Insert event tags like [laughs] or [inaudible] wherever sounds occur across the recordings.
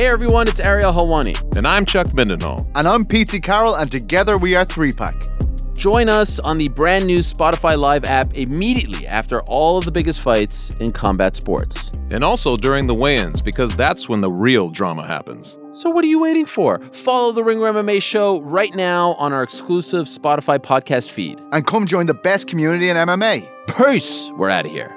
Hey everyone, it's Ariel Helwani. And I'm Chuck Mindenhall. And I'm Pete Carroll, and together we are Three Pack. Join us on the brand new Spotify Live app immediately after all of the biggest fights in combat sports. And also during the weigh ins, because that's when the real drama happens. So, what are you waiting for? Follow the Ringer MMA show right now on our exclusive Spotify podcast feed. And come join the best community in MMA. Peace! We're out of here.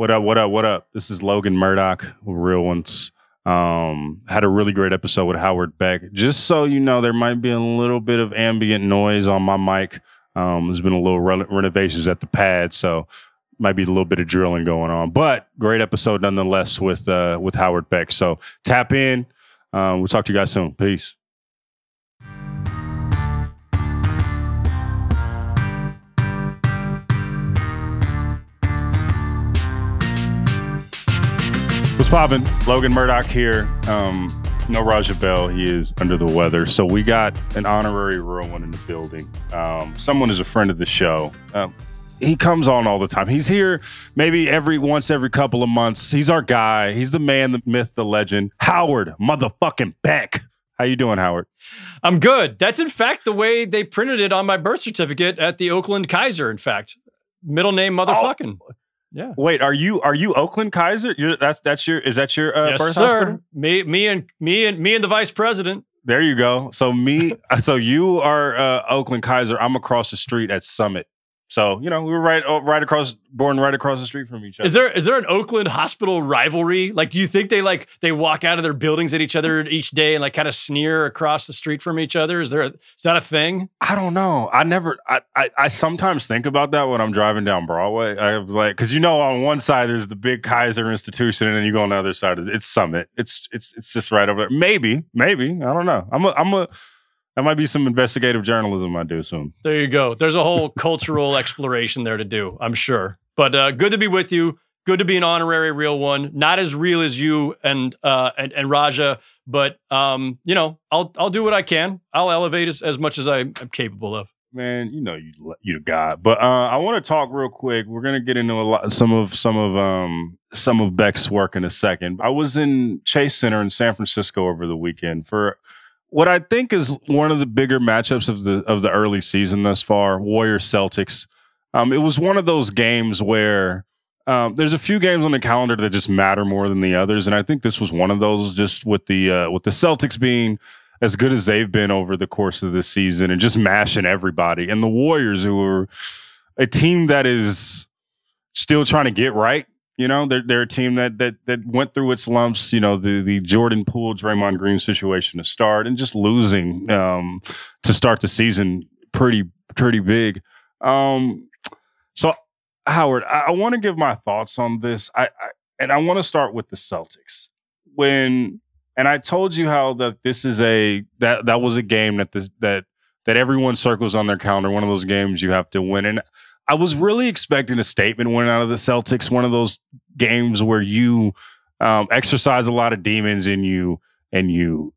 What up? What up? What up? This is Logan Murdock, Real Ones. Um, had a really great episode with Howard Beck. Just so you know, there might be a little bit of ambient noise on my mic. Um, there's been a little re- renovations at the pad, so might be a little bit of drilling going on. But great episode nonetheless with uh, with Howard Beck. So tap in. Um, we'll talk to you guys soon. Peace. What's poppin'? Logan Murdock here. Um, no Raja Bell. He is under the weather. So we got an honorary real one in the building. Um, someone is a friend of the show. Um, he comes on all the time. He's here maybe every once every couple of months. He's our guy. He's the man, the myth, the legend. Howard motherfucking Beck. How you doing, Howard? I'm good. That's in fact the way they printed it on my birth certificate at the Oakland Kaiser. In fact, middle name motherfucking. Oh. Yeah. Wait, are you are you Oakland Kaiser? You're, that's that's your is that your uh, yes, sir. hospital? Me me and me and me and the vice president. There you go. So me, [laughs] so you are uh, Oakland Kaiser. I'm across the street at Summit. So you know we were right, oh, right across, born right across the street from each other. Is there is there an Oakland hospital rivalry? Like, do you think they like they walk out of their buildings at each other each day and like kind of sneer across the street from each other? Is there a, is that a thing? I don't know. I never. I, I I sometimes think about that when I'm driving down Broadway. I was like, because you know, on one side there's the big Kaiser institution, and then you go on the other side. It's Summit. It's it's it's just right over there. Maybe, maybe I don't know. I'm a I'm a that might be some investigative journalism I do soon. There you go. There's a whole cultural [laughs] exploration there to do, I'm sure. But uh, good to be with you. Good to be an honorary real one. Not as real as you and uh, and, and Raja, but um, you know, I'll I'll do what I can. I'll elevate as, as much as I'm capable of. Man, you know you you the god. But uh, I want to talk real quick. We're gonna get into a lot some of some of um some of Beck's work in a second. I was in Chase Center in San Francisco over the weekend for what I think is one of the bigger matchups of the of the early season thus far, Warriors Celtics. Um, it was one of those games where um, there's a few games on the calendar that just matter more than the others, and I think this was one of those. Just with the uh, with the Celtics being as good as they've been over the course of this season and just mashing everybody, and the Warriors who are a team that is still trying to get right you know, they're they're a team that that that went through its lumps. You know, the the Jordan Poole, Draymond Green situation to start, and just losing um, to start the season pretty pretty big. Um, so, Howard, I, I want to give my thoughts on this. I, I and I want to start with the Celtics when. And I told you how that this is a that that was a game that this that that everyone circles on their calendar. One of those games you have to win. And I was really expecting a statement win out of the Celtics, one of those games where you um, exercise a lot of demons in you and you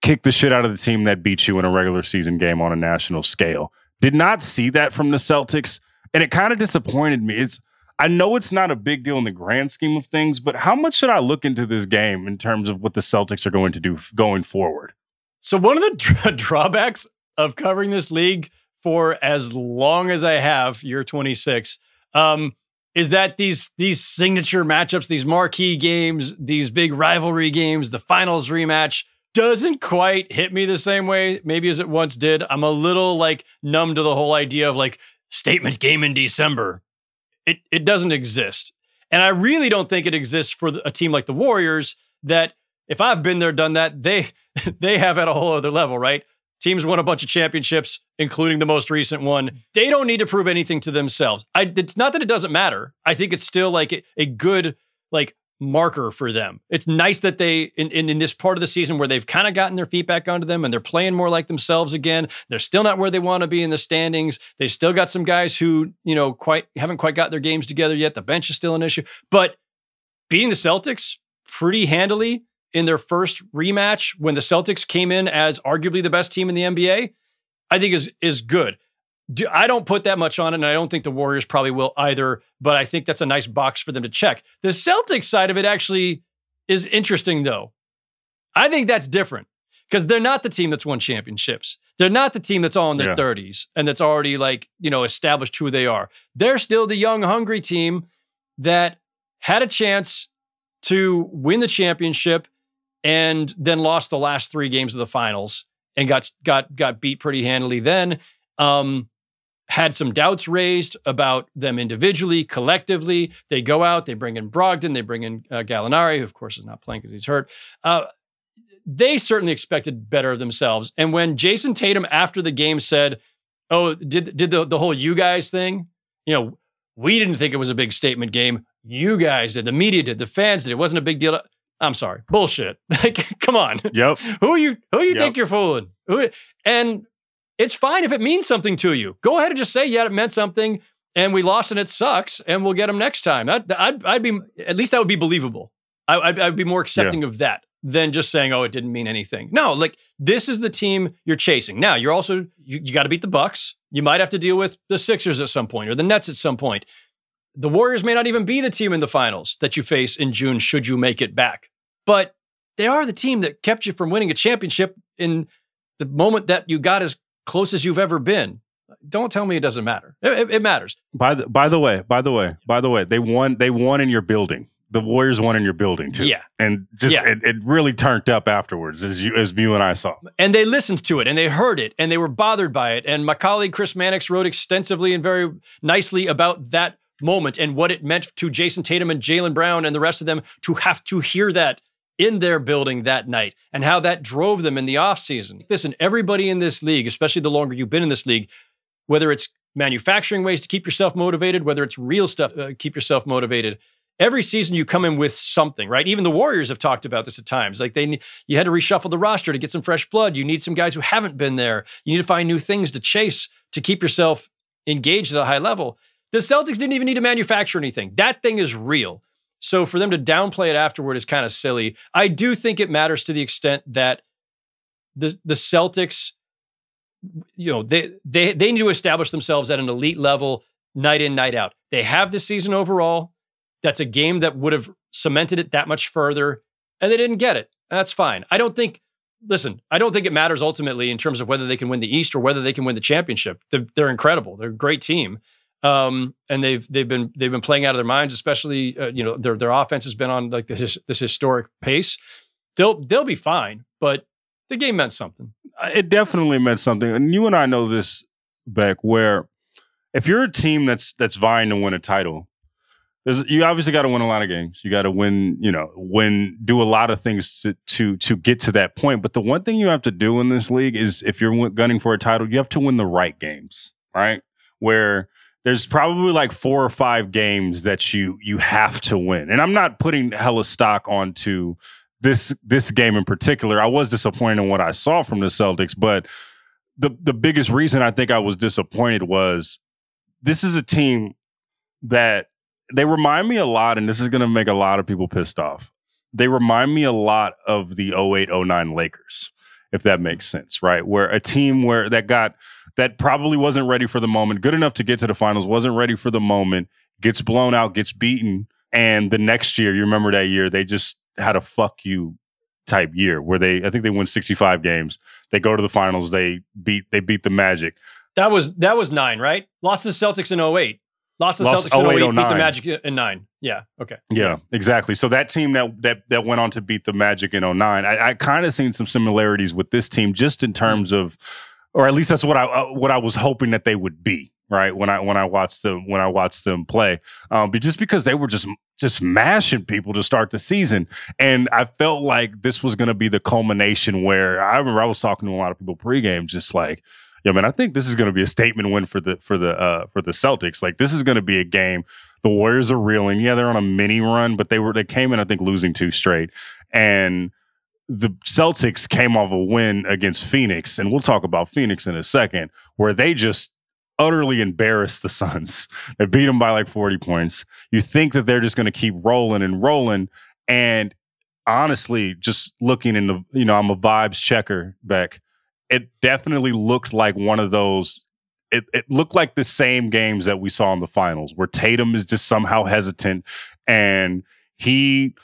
kick the shit out of the team that beat you in a regular season game on a national scale. Did not see that from the Celtics, and it kind of disappointed me. It's I know it's not a big deal in the grand scheme of things, but how much should I look into this game in terms of what the Celtics are going to do f- going forward? So one of the dr- [laughs] drawbacks of covering this league for as long as I have, You're 26, um, is that these these signature matchups, these marquee games, these big rivalry games, the finals rematch doesn't quite hit me the same way maybe as it once did. I'm a little like numb to the whole idea of like statement game in December. It it doesn't exist. And I really don't think it exists for a team like the Warriors that if I've been there done that, they [laughs] they have at a whole other level, right? Teams won a bunch of championships, including the most recent one. They don't need to prove anything to themselves. I, it's not that it doesn't matter. I think it's still like a, a good like marker for them. It's nice that they in, in, in this part of the season where they've kind of gotten their feet back onto them and they're playing more like themselves again. They're still not where they want to be in the standings. They still got some guys who, you know, quite haven't quite got their games together yet. The bench is still an issue. But beating the Celtics pretty handily in their first rematch when the Celtics came in as arguably the best team in the NBA, I think is is good. Do, I don't put that much on it, and I don't think the Warriors probably will either. But I think that's a nice box for them to check. The Celtics side of it actually is interesting, though. I think that's different because they're not the team that's won championships. They're not the team that's all in their Yeah. 30s and that's already like, you know, established who they are. They're still the young, hungry team that had a chance to win the championship and then lost the last three games of the finals and got got got beat pretty handily then. Um, had some doubts raised about them individually, collectively. They go out, they bring in Brogdon, they bring in uh, Gallinari, who of course is not playing because he's hurt. Uh, they certainly expected better of themselves. And when Jayson Tatum after the game said, "Oh, did did the the whole you guys thing?" You know, we didn't think it was a big statement game. You guys did. The media did. The fans did. It wasn't a big deal. I'm sorry. Bullshit. [laughs] Like, come on. Yep. Who are you? Who you Yep. think you're fooling? Who? And it's fine if it means something to you. Go ahead and just say, yeah, it meant something, and we lost, and it sucks, and we'll get them next time. That I'd, I'd be at least that would be believable. I, I'd, I'd be more accepting of that than just saying, oh, it didn't mean anything. No, like this is the team you're chasing. Now you're also you, you got to beat the Bucks. You might have to deal with the Sixers at some point or the Nets at some point. The Warriors may not even be the team in the finals that you face in June should you make it back. But they are the team that kept you from winning a championship in the moment that you got as close as you've ever been. Don't tell me it doesn't matter. It, it- matters. By the by the way, by the way, by the way, they won. They won in your building. The Warriors won in your building too. Yeah. and just Yeah. it, it really turned up afterwards, as you as you and I saw. And they listened to it and they heard it and they were bothered by it. And my colleague Chris Mannix wrote extensively and very nicely about that moment and what it meant to Jayson Tatum and Jaylen Brown and the rest of them to have to hear that in their building that night and how that drove them in the offseason. Listen, everybody in this league, especially the longer you've been in this league, whether it's manufacturing ways to keep yourself motivated, whether it's real stuff to keep yourself motivated, every season you come in with something, right? Even the Warriors have talked about this at times. Like they, you had to reshuffle the roster to get some fresh blood. You need some guys who haven't been there. You need to find new things to chase to keep yourself engaged at a high level. The Celtics didn't even need to manufacture anything. That thing is real. So for them to downplay it afterward is kind of silly. I do think it matters to the extent that the the Celtics, you know, they they they need to establish themselves at an elite level night in, night out. They have this season overall. That's a game that would have cemented it that much further, and they didn't get it. That's fine. I don't think. Listen, I don't think it matters ultimately in terms of whether they can win the East or whether they can win the championship. They're, they're incredible. They're a great team, um, and they've they've been they've been playing out of their minds. Especially, uh, you know, their their offense has been on like this this historic pace. They'll they'll be fine, but the game meant something. Uh, it definitely meant something. And you and I know this, Beck, where if you're a team that's that's vying to win a title, you obviously got to win a lot of games. You got to win, you know, win, do a lot of things to, to to get to that point. But the one thing you have to do in this league is if you're gunning for a title, you have to win the right games, right? Where there's probably like four or five games that you you have to win. And I'm not putting hella stock onto this this game in particular. I was disappointed in what I saw from the Celtics, but the the biggest reason I think I was disappointed was this is a team that they remind me a lot, and this is going to make a lot of people pissed off. They remind me a lot of the 08 09 Lakers, if that makes sense, right? Where a team where that got that probably wasn't ready for the moment, good enough to get to the finals, wasn't ready for the moment, gets blown out, gets beaten, and the next year, you remember that year, they just had a fuck you type year where they I think they win 65 games. They go to the finals, they beat they beat the Magic. That was that was nine, right? Lost to the Celtics in 08. Lost to the Lost Celtics in 08, 08, beat the Magic in nine. Yeah. Okay. Yeah, exactly. So that team that that that went on to beat the Magic in 09, I, I kind of seen some similarities with this team just in terms of or at least that's what I uh, what I was hoping that they would be, right? When I when I watched them when I watched them play. Um but just because they were just just mashing people to start the season and I felt like this was going to be the culmination where I remember I was talking to a lot of people pregame just like yeah, man, I think this is going to be a statement win for the for the uh, for the Celtics. Like this is going to be a game. The Warriors are reeling. Yeah, they're on a mini run, but they were they came in I think losing two straight, and the Celtics came off a win against Phoenix, and we'll talk about Phoenix in a second, where they just utterly embarrassed the Suns. [laughs] They beat them by like forty points. You think that they're just going to keep rolling and rolling, and honestly, just looking in the you know I'm a vibes checker, Beck it definitely looked like one of those. It, it looked like the same games that we saw in the finals, where Tatum is just somehow hesitant, and he,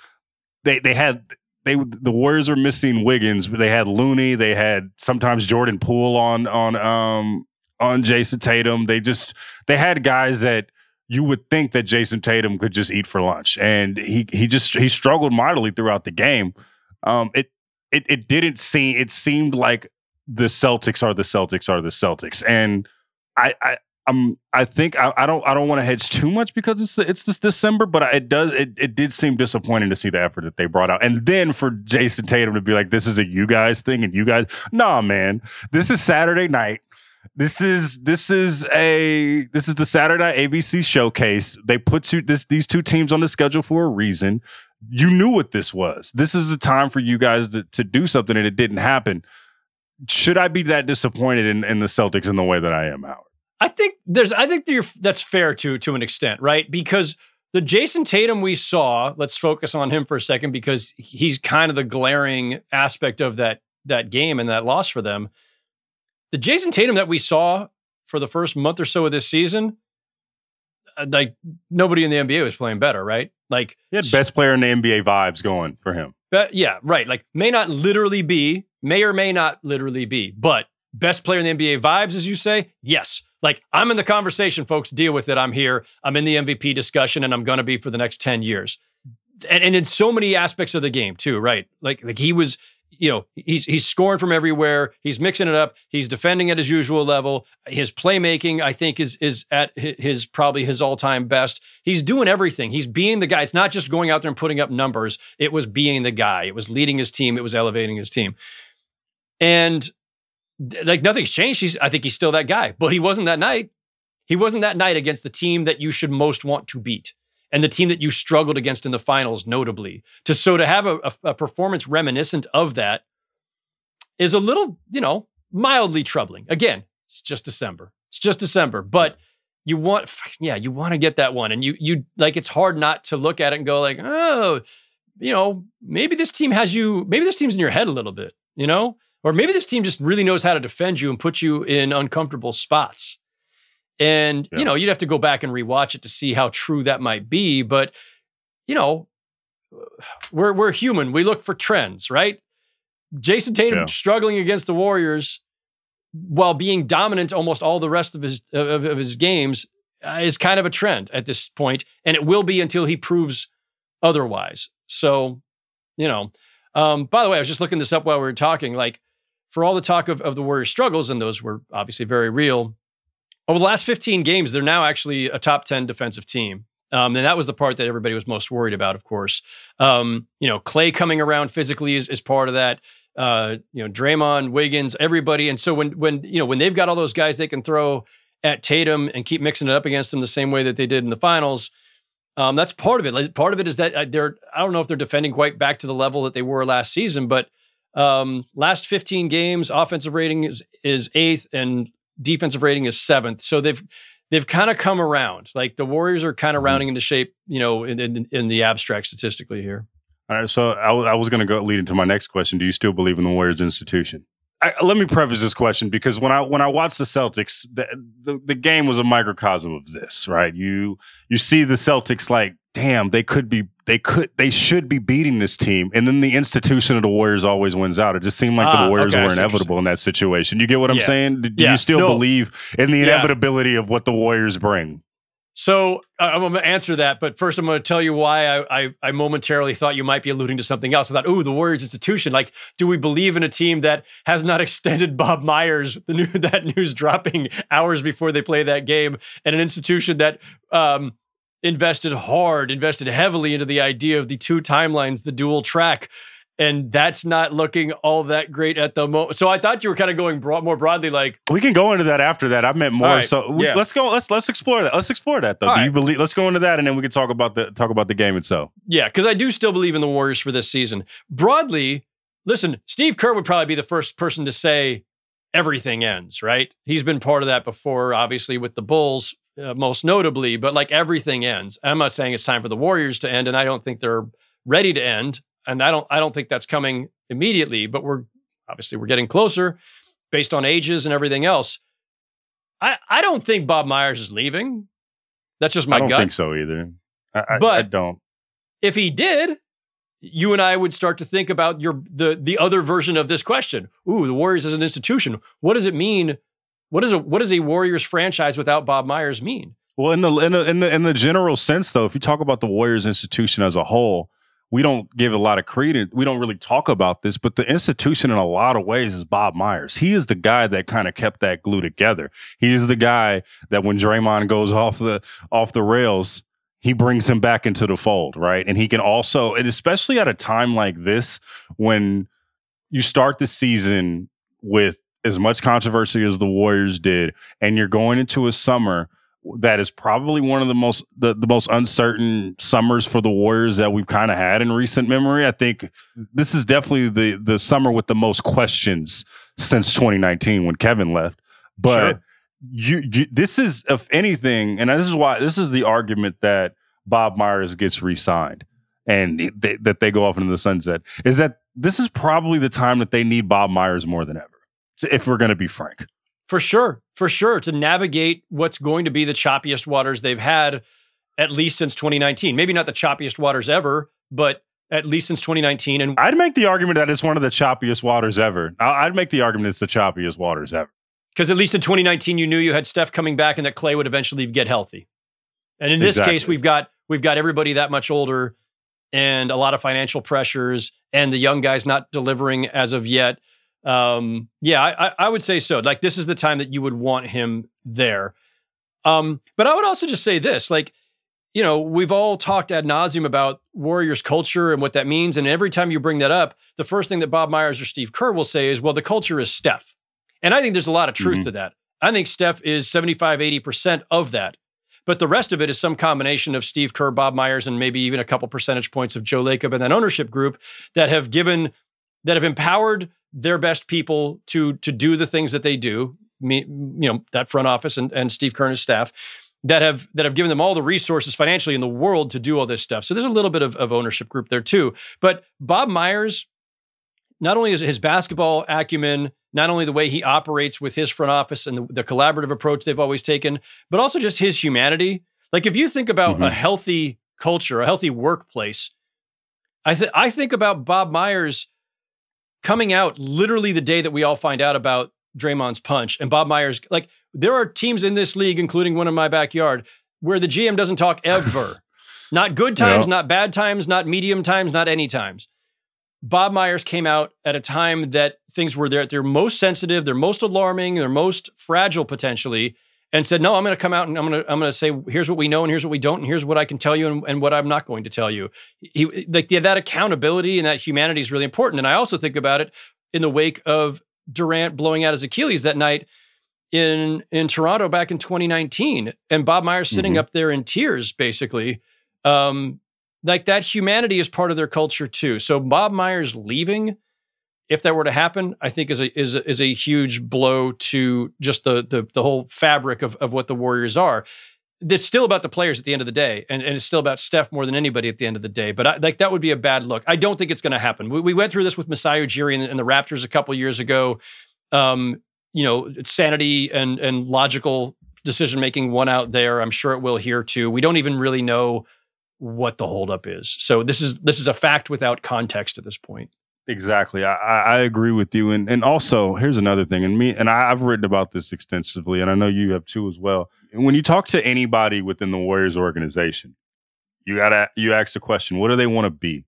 they they had they the Warriors were missing Wiggins, they had Looney, they had sometimes Jordan Poole on on um on Jayson Tatum. They just they had guys that you would think that Jayson Tatum could just eat for lunch, and he he just he struggled mightily throughout the game. Um, it it it didn't seem it seemed like the Celtics are the Celtics are the Celtics, and I um I think I, I don't I don't want to hedge too much because it's it's this December, but it does it it did seem disappointing to see the effort that they brought out, and then for Jayson Tatum to be like, this is a you guys thing, and you guys, nah, man, this is Saturday night. This is this is a this is the Saturday ABC showcase. They put two, this these two teams on the schedule for a reason. You knew what this was. This is a time for you guys to, to do something, and it didn't happen should I be that disappointed in, in the Celtics in the way that I am, Howard? I think there's I think that's fair to to an extent, right? Because the Jayson Tatum we saw, let's focus on him for a second because he's kind of the glaring aspect of that that game and that loss for them. The Jayson Tatum that we saw for the first month or so of this season, uh, like nobody in the NBA was playing better, right? Like He had best player in the NBA vibes going for him. But yeah, right. Like may not literally be, may or may not literally be, but best player in the NBA vibes, as you say, yes. Like I'm in the conversation, folks. Deal with it. I'm here. I'm in the MVP discussion, and I'm going to be for the next ten years. And, and in so many aspects of the game too, right? Like like he was, you know, he's he's scoring from everywhere. He's mixing it up. He's defending at his usual level. His playmaking, I think, is is at his probably his all time best. He's doing everything. He's being the guy. It's not just going out there and putting up numbers. It was being the guy. It was leading his team. It was elevating his team. And like nothing's changed. He's I think he's still that guy, but he wasn't that night. He wasn't that night against the team that you should most want to beat and the team that you struggled against in the finals, notably. To so to have a, a, a performance reminiscent of that is a little, you know, mildly troubling. Again, it's just December. It's just December, but you want, yeah, you want to get that one, and you you like it's hard not to look at it and go like, oh, you know, maybe this team has you, maybe this team's in your head a little bit, you know, or maybe this team just really knows how to defend you and put you in uncomfortable spots. And, Yeah. you know, you'd have to go back and rewatch it to see how true that might be. But, you know, we're we're human. We look for trends, right? Jayson Tatum Yeah. struggling against the Warriors while being dominant almost all the rest of his of, of his games uh, is kind of a trend at this point, and it will be until he proves otherwise. So, you know. Um, by the way, I was just looking this up while we were talking. Like, for all the talk of, of the Warriors' struggles, and those were obviously very real, over the last 15 games, they're now actually a top 10 defensive team. Um, and that was the part that everybody was most worried about, of course. Um, you know, Klay coming around physically is, is part of that. Uh, you know, Draymond, Wiggins, everybody. And so when when you know when they've got all those guys they can throw at Tatum and keep mixing it up against them the same way that they did in the finals, um, that's part of it. Part of it is that uh, they're I don't know if they're defending quite back to the level that they were last season, but um, last 15 games, offensive rating is is eighth and defensive rating is seventh. So they've they've kind of come around. Like the Warriors are kind of Mhm. rounding into shape, you know, in, in, in the abstract statistically here. All right, so I, w- I was going to go lead into my next question. Do you still believe in the Warriors institution? I, let me preface this question because when I when I watched the Celtics, the, the the game was a microcosm of this, right? You you see the Celtics like, damn, they could be, they could, they should be beating this team, and then the institution of the Warriors always wins out. It just seemed like Ah, the Warriors okay, were see what you're inevitable in that situation. You get what I'm saying? Do, do Yeah. you still No. believe in the Yeah. inevitability of what the Warriors bring? So uh, I'm going to answer that, but first I'm going to tell you why I, I I momentarily thought you might be alluding to something else. I thought, ooh, the Warriors institution. Like, do we believe in a team that has not [laughs] extended Bob Myers? The new, [laughs] that news dropping hours before they play that game, and an institution that um, invested hard, invested heavily into the idea of the two timelines, the dual track. And that's not looking all that great at the moment. So I thought you were kind of going broad, more broadly, like, We can go into that after that. I meant more. Right. So we, Yeah. let's go. Let's let's explore that. Let's explore that though. All Do you believe? Let's go into that, and then we can talk about the talk about the game itself. Yeah, because I do still believe in the Warriors for this season. Broadly, listen, Steve Kerr would probably be the first person to say everything ends, right? He's been part of that before, obviously, with the Bulls, uh, most notably, but like everything ends. I'm not saying it's time for the Warriors to end, and I don't think they're ready to end. And I don't I don't think that's coming immediately, but we're obviously we're getting closer based on ages and everything else. I, I don't think Bob Myers is leaving. That's just my gut. I don't gut think so either. I, I, I But- don't. if he did, you and I would start to think about your the the other version of this question. Ooh, the Warriors as an institution. What does it mean? What is a what does a Warriors franchise without Bob Myers mean? Well, in the, in the in the in the general sense, though, if you talk about the Warriors institution as a whole, we don't give a lot of credence. We don't really talk about this, but the institution, in a lot of ways, is Bob Myers. He is the guy that kind of kept that glue together. He is the guy that when Draymond goes off the off the rails, he brings him back into the fold, right? And he can also, and especially at a time like this, when you start the season with as much controversy as the Warriors did, and you're going into a summer that is probably one of the most the, the most uncertain summers for the Warriors that we've kind of had in recent memory. I think this is definitely the the summer with the most questions since 2019 when Kevin left. But Sure. you, you this is if anything, and this is why this is the argument that Bob Myers gets re-signed and they, that they go off into the sunset is that this is probably the time that they need Bob Myers more than ever. If we're going to be frank. For sure, for sure, to navigate what's going to be the choppiest waters they've had at least since 2019. Maybe not the choppiest waters ever, but at least since 2019. And I'd make the argument that it's one of the choppiest waters ever. I'd make the argument it's the choppiest waters ever. because at least in 2019 you knew you had Steph coming back and that Klay would eventually get healthy. And in this case, we've got we've got everybody that much older and a lot of financial pressures and the young guys not delivering as of yet. Um, yeah, I, I- I would say so. Like this is the time that you would want him there. Um, but I would also just say this, like, you know, we've all talked ad nauseum about Warriors culture and what that means. And every time you bring that up, the first thing that Bob Myers or Steve Kerr will say is, well, the culture is Steph. And I think there's a lot of truth Mhm. to that. I think Steph is 75, 80% of that. But the rest of it is some combination of Steve Kerr, Bob Myers, and maybe even a couple percentage points of Joe Lacob and that ownership group that have given, that have empowered their best people to to do the things that they do. Me, you know, that front office and, and Steve his staff that have that have given them all the resources financially in the world to do all this stuff. So there's a little bit of, of ownership group there too. But Bob Myers, not only is his basketball acumen, not only the way he operates with his front office and the, the collaborative approach they've always taken, but also just his humanity. Like if you think about Mhm. a healthy culture, a healthy workplace, I th- I think about Bob Myers coming out literally the day that we all find out about Draymond's punch and Bob Myers. Like there are teams in this league, including one in my backyard, where the GM doesn't talk ever. [laughs] not good times, not bad times, not medium times, not any times. Bob Myers came out at a time that things were there, they're most sensitive, they're most alarming, they're most fragile potentially, and said, "No, I'm going to come out and I'm going to I'm going to say here's what we know and here's what we don't and here's what I can tell you and, and what I'm not going to tell you." He like that accountability and that humanity is really important. And I also think about it in the wake of Durant blowing out his Achilles that night in in Toronto back in 2019, and Bob Myers sitting Mhm. up there in tears, basically. Um, like that humanity is part of their culture too. So Bob Myers leaving if that were to happen, I think is a is a, is a huge blow to just the the the whole fabric of of what the Warriors are. It's still about the players at the end of the day, and, and it's still about Steph more than anybody at the end of the day. But I, like that would be a bad look. I don't think it's going to happen. We, we, went through this with Masai Ujiri and, and the Raptors a couple years ago. Um, you know, sanity and and logical decision making won out there. I'm sure it will here too. We don't even really know what the holdup is. So this is this is a fact without context at this point. Exactly. I, I agree with you. And and also here's another thing. And me and I, I've written about this extensively, and I know you have too as well. When you talk to anybody within the Warriors organization, you gotta you ask the question, what do they want to be?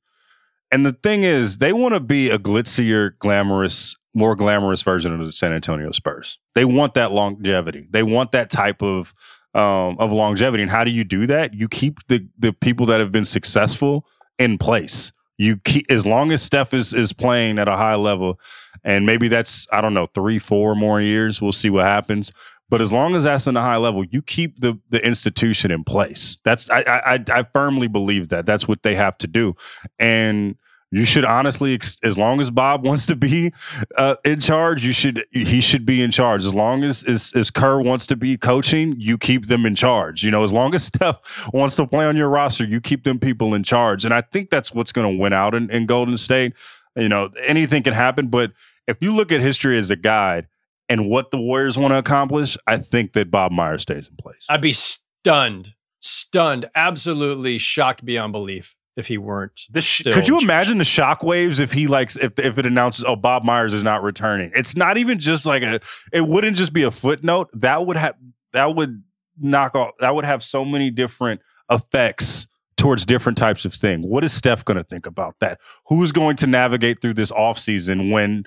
And the thing is, they want to be a glitzier, glamorous, more glamorous version of the San Antonio Spurs. They want that longevity. They want that type of um, of longevity. And how do you do that? You keep the the people that have been successful in place you keep as long as Steph is is playing at a high level, and maybe that's I don't know three four more years. We'll see what happens. But as long as that's in a high level, you keep the the institution in place. That's I I I firmly believe that that's what they have to do, and you should honestly, as long as Bob wants to be uh, in charge, you should he should be in charge. As long as, as as Kerr wants to be coaching, you keep them in charge. You know, as long as [laughs] Steph wants to play on your roster, you keep them people in charge. And I think that's what's going to win out in, in Golden State. You know, anything can happen, but if you look at history as a guide and what the Warriors want to accomplish, I think that Bob Myers stays in place. I'd be stunned, stunned, absolutely shocked beyond belief if he weren't. Sh- could you imagine the shockwaves if he likes if if it announces oh Bob Myers is not returning? It's not even just like a. It wouldn't just be a footnote. That would have that would knock off. That would have so many different effects towards different types of thing. What is Steph going to think about that? Who's going to navigate through this offseason when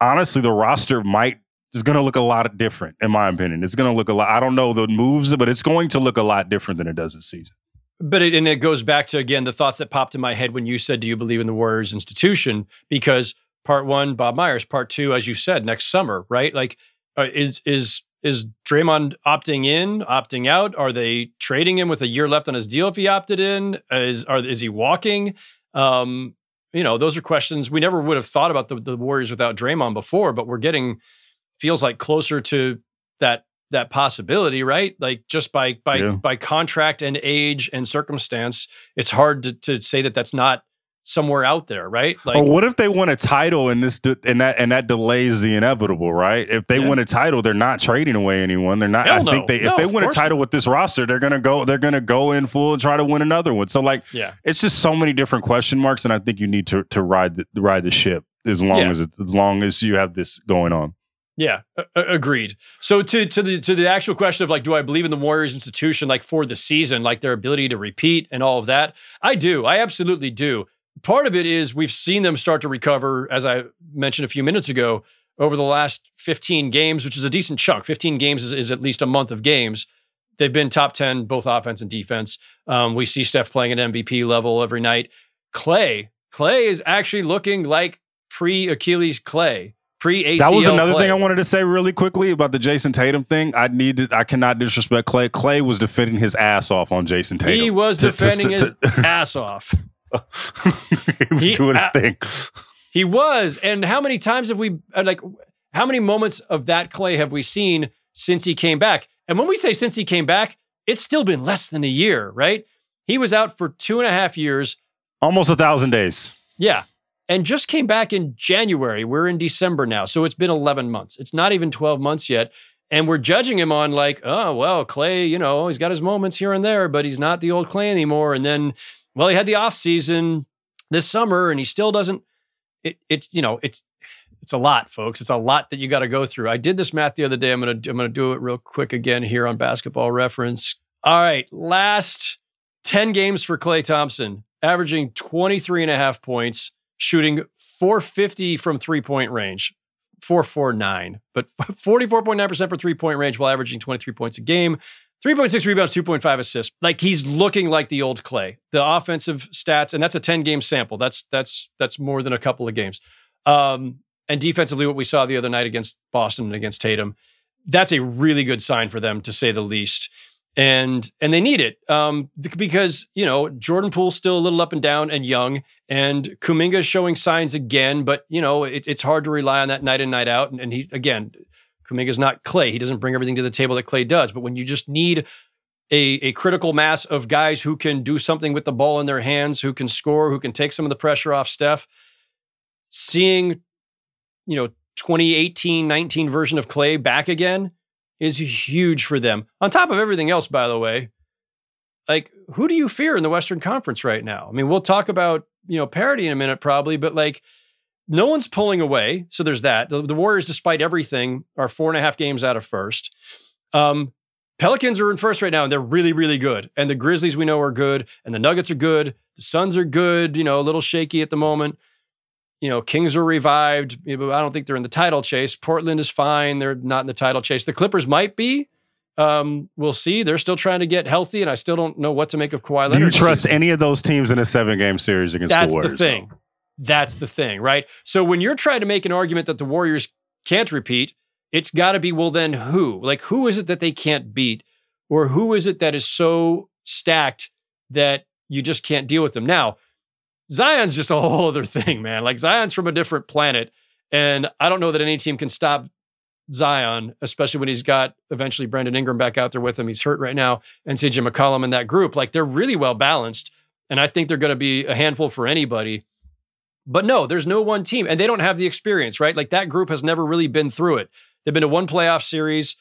honestly the roster might is going to look a lot different in my opinion. It's going to look a lot I don't know the moves but it's going to look a lot different than it does this season. But it, and it goes back to again the thoughts that popped in my head when you said, "Do you believe in the Warriors institution?" Because part one, Bob Myers. Part two, as you said, next summer, right? Like, uh, is is is Draymond opting in, opting out? Are they trading him with a year left on his deal if he opted in? Is are, is he walking? Um, you know, those are questions we never would have thought about the, the Warriors without Draymond before, but we're getting feels like closer to that that possibility, right? Like just by by yeah. by contract and age and circumstance, it's hard to, to say that that's not somewhere out there, right? Like, or what if they win a title and this and that and that delays the inevitable, right? If they yeah. win a title, they're not trading away anyone. They're not. Hell I no. think they no, if they win a title not. with this roster, they're gonna go. They're gonna go in full and try to win another one. So like, yeah, it's just so many different question marks, and I think you need to to ride the, ride the ship as long yeah. as it, as long as you have this going on. Yeah, agreed. So to to the to the actual question of like, do I believe in the Warriors institution like for the season, like their ability to repeat and all of that? I do. I absolutely do. Part of it is we've seen them start to recover, as I mentioned a few minutes ago, over the last 15 games, which is a decent chunk. 15 games is, is at least a month of games. They've been top 10, both offense and defense. Um, we see Steph playing at MVP level every night. Klay, Klay is actually looking like pre Achilles Klay pre ACL. That was another thing I wanted to say really quickly about the Jayson Tatum thing. I needed. I cannot disrespect Klay. Klay was defending his ass off on Jason Tatum. He was to, defending to, to, his ass off. [laughs] he was he, doing his thing. He was. And how many times have we uh, like? How many moments of that Klay have we seen since he came back? And when we say since he came back, it's still been less than a year, right? He was out for two and a half years, almost a thousand days. Yeah, and just came back in January. We're in December now. So it's been 11 months. It's not even 12 months yet. And we're judging him on like, oh, well, Klay, you know, he's got his moments here and there, but he's not the old Klay anymore. And then, well, he had the off season this summer and he still doesn't it it's you know, it's it's a lot, folks. It's a lot that you got to go through. I did this math the other day. I'm gonna I'm gonna do it real quick again here on basketball reference. All right, last 10 games for Klay Thompson, averaging 23 and a half points, shooting 450 from three [laughs] point range, 449, but 44.9% for three point range while averaging 23 points a game. 3.6 rebounds, 2.5 assists. Like he's looking like the old Klay. The offensive stats, and that's a 10 game sample. That's that's that's more than a couple of games. Um, and defensively, what we saw the other night against Boston and against Tatum, that's a really good sign for them to say the least. And and they need it um, because you know Jordan Poole's still a little up and down and young, and Kuminga is showing signs again, but you know it, it's hard to rely on that night in night out. And, and he again, Kuminga's not Klay, he doesn't bring everything to the table that Klay does. But when you just need a, a critical mass of guys who can do something with the ball in their hands, who can score, who can take some of the pressure off Steph, seeing you know 2018 19 version of Klay back again is huge for them. On top of everything else, by the way, like who do you fear in the Western Conference right now? I mean, we'll talk about you know parity in a minute probably, but like no one's pulling away. So there's that. The, the Warriors, despite everything, are four and a half games out of first. Um, Pelicans are in first right now, and they're really, really good. And the Grizzlies we know are good, and the Nuggets are good. The Suns are good. You know, a little shaky at the moment you know, Kings are revived. I don't think they're in the title chase. Portland is fine. They're not in the title chase. The Clippers might be. Um, we'll see. They're still trying to get healthy, and I still don't know what to make of Kawhi Leonard. Do you trust season. any of those teams in a seven game series against That's the Warriors? That's the thing. Though? That's the thing, right? So when you're trying to make an argument that the Warriors can't repeat, it's got to be well, then who? Like, who is it that they can't beat? Or who is it that is so stacked that you just can't deal with them? Now, Zion's just a [laughs] whole other thing, man. Like Zion's from a different planet. And I don't know that any team can stop Zion, especially when he's got eventually Brandon Ingram back out there with him. He's hurt right now, and CJ McCollum in that group. Like they're really well balanced. And I think they're going to be a handful for anybody. But no, there's no one team, and they don't have the experience, right? Like that group has never really been through it. They've been to one playoff series.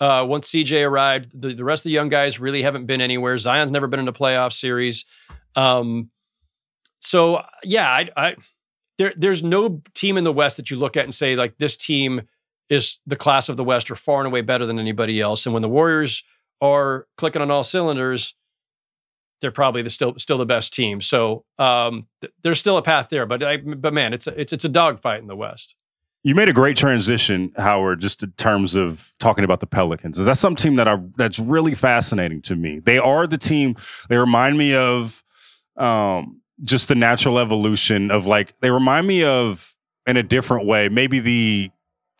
Uh, once CJ arrived, the, the rest of the young guys really haven't been anywhere. Zion's never been in a playoff series. Um, so yeah, I, I there there's no team in the West that you look at and say like this team is the class of the West or far and away better than anybody else. And when the Warriors are clicking on all cylinders, they're probably the still still the best team. So um, th- there's still a path there, but I, but man, it's a, it's it's a dogfight in the West. You made a great transition, Howard, just in terms of talking about the Pelicans. That's some team that I that's really fascinating to me. They are the team. They remind me of um, just the natural evolution of like they remind me of in a different way maybe the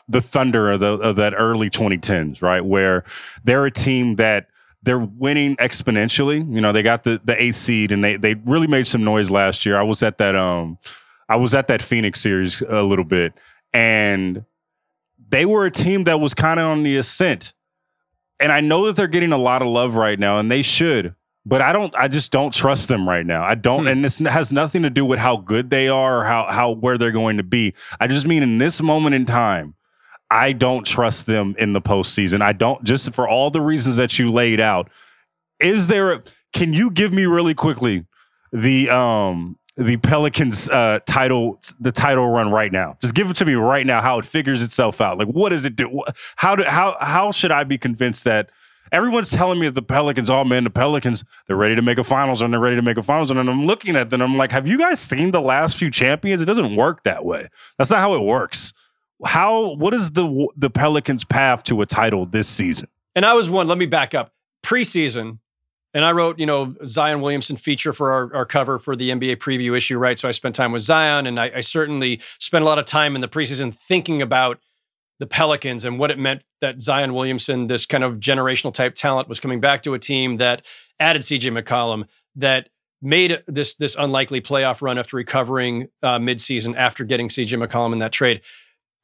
the thunder of, the, of that early 2010s right? Where they're a team that they're winning exponentially. You know they got the the eighth seed and they they really made some noise last year. I was at that um i was at that phoenix series a little bit. And they were a team that was kind of on the ascent. And i know that they're getting a lot of love right now and they should but I don't. I just don't trust them right now. I don't, hmm. and this has nothing to do with how good they are or how how where they're going to be. I just mean in this moment in time, I don't trust them in the postseason. I don't just for all the reasons that you laid out. Is there? A, can you give me really quickly the um the Pelicans uh, title the title run right now? Just give it to me right now. How it figures itself out? Like what does it do? How do how how should I be convinced that? Everyone's telling me that the Pelicans, oh man, the Pelicans, they're ready to make a finals and they're ready to make a finals. And I'm looking at them, I'm like, have you guys seen the last few champions? It doesn't work that way. That's not how it works. How, what is the the Pelicans' path to a title this season? And I was one, let me back up. Preseason, and I wrote, you know, Zion Williamson feature for our, our cover for the NBA preview issue, right? So I spent time with Zion, and I, I certainly spent a lot of time in the preseason thinking about the Pelicans and what it meant that Zion Williamson, this kind of generational type talent, was coming back to a team that added CJ McCollum, that made this this unlikely playoff run after recovering uh, midseason after getting CJ McCollum in that trade,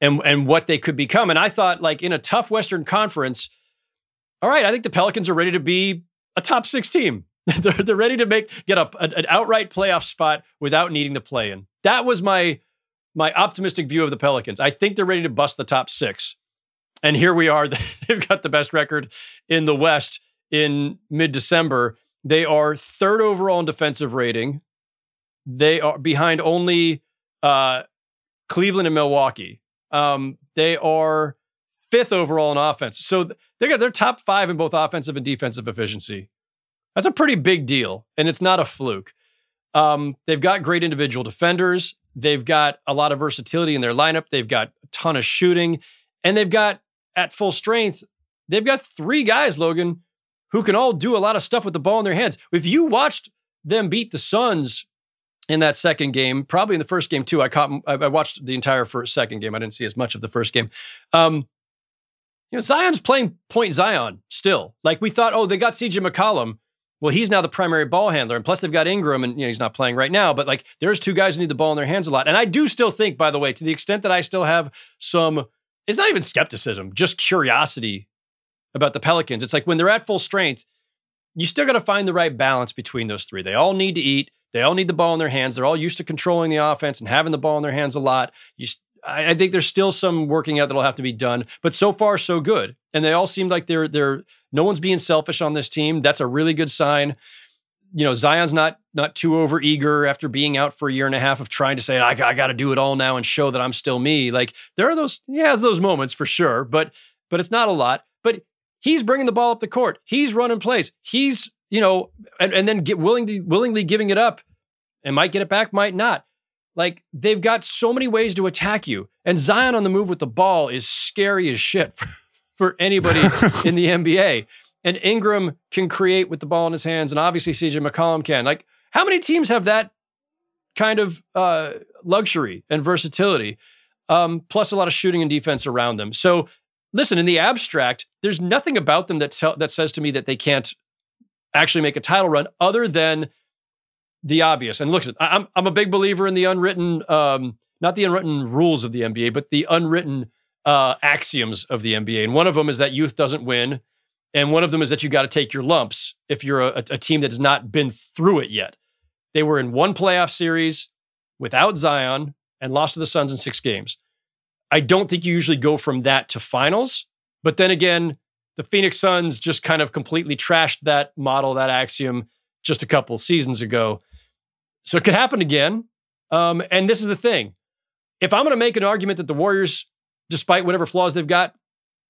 and and what they could become. And I thought, like in a tough Western Conference, all right, I think the Pelicans are ready to be a top six team. [laughs] they're, they're ready to make get up an outright playoff spot without needing to play in. That was my my optimistic view of the Pelicans. I think they're ready to bust the top six. And here we are. [laughs] They've got the best record in the West in mid December. They are third overall in defensive rating. They are behind only uh, Cleveland and Milwaukee. Um, they are fifth overall in offense. So they got their top five in both offensive and defensive efficiency. That's a pretty big deal, and it's not a fluke. Um, they've got great individual defenders. They've got a lot of versatility in their lineup. They've got a ton of shooting, and they've got at full strength, they've got three guys, Logan, who can all do a lot of stuff with the ball in their hands. If you watched them beat the Suns in that second game, probably in the first game too, I caught, I watched the entire first second game. I didn't see as much of the first game. Um, you know, Zion's playing point Zion still. Like we thought, oh, they got CJ McCollum. Well, he's now the primary ball handler, and plus they've got Ingram, and you know he's not playing right now. But like, there's two guys who need the ball in their hands a lot, and I do still think, by the way, to the extent that I still have some, it's not even skepticism, just curiosity about the Pelicans. It's like when they're at full strength, you still got to find the right balance between those three. They all need to eat. They all need the ball in their hands. They're all used to controlling the offense and having the ball in their hands a lot. You, I, I think there's still some working out that'll have to be done, but so far so good. And they all seem like they're they're no one's being selfish on this team. That's a really good sign. You know, Zion's not not too over eager after being out for a year and a half of trying to say I, I got to do it all now and show that I'm still me. Like there are those he has those moments for sure, but but it's not a lot. But he's bringing the ball up the court. He's running plays. He's you know, and, and then get willing to willingly giving it up and might get it back, might not. Like they've got so many ways to attack you. And Zion on the move with the ball is scary as shit for, [laughs] for anybody [laughs] in the NBA. And Ingram can create with the ball in his hands, and obviously CJ McCollum can. Like, how many teams have that kind of uh, luxury and versatility? Um, plus a lot of shooting and defense around them. So, listen, in the abstract, there's nothing about them that tell, that says to me that they can't actually make a title run, other than the obvious. And look, I'm I'm a big believer in the unwritten, um, not the unwritten rules of the NBA, but the unwritten uh, axioms of the NBA. And one of them is that youth doesn't win, and one of them is that you got to take your lumps if you're a, a team that has not been through it yet. They were in one playoff series without Zion and lost to the Suns in six games. I don't think you usually go from that to finals. But then again, the Phoenix Suns just kind of completely trashed that model, that axiom, just a couple seasons ago. So it could happen again. Um, and this is the thing: if I'm going to make an argument that the Warriors, despite whatever flaws they've got,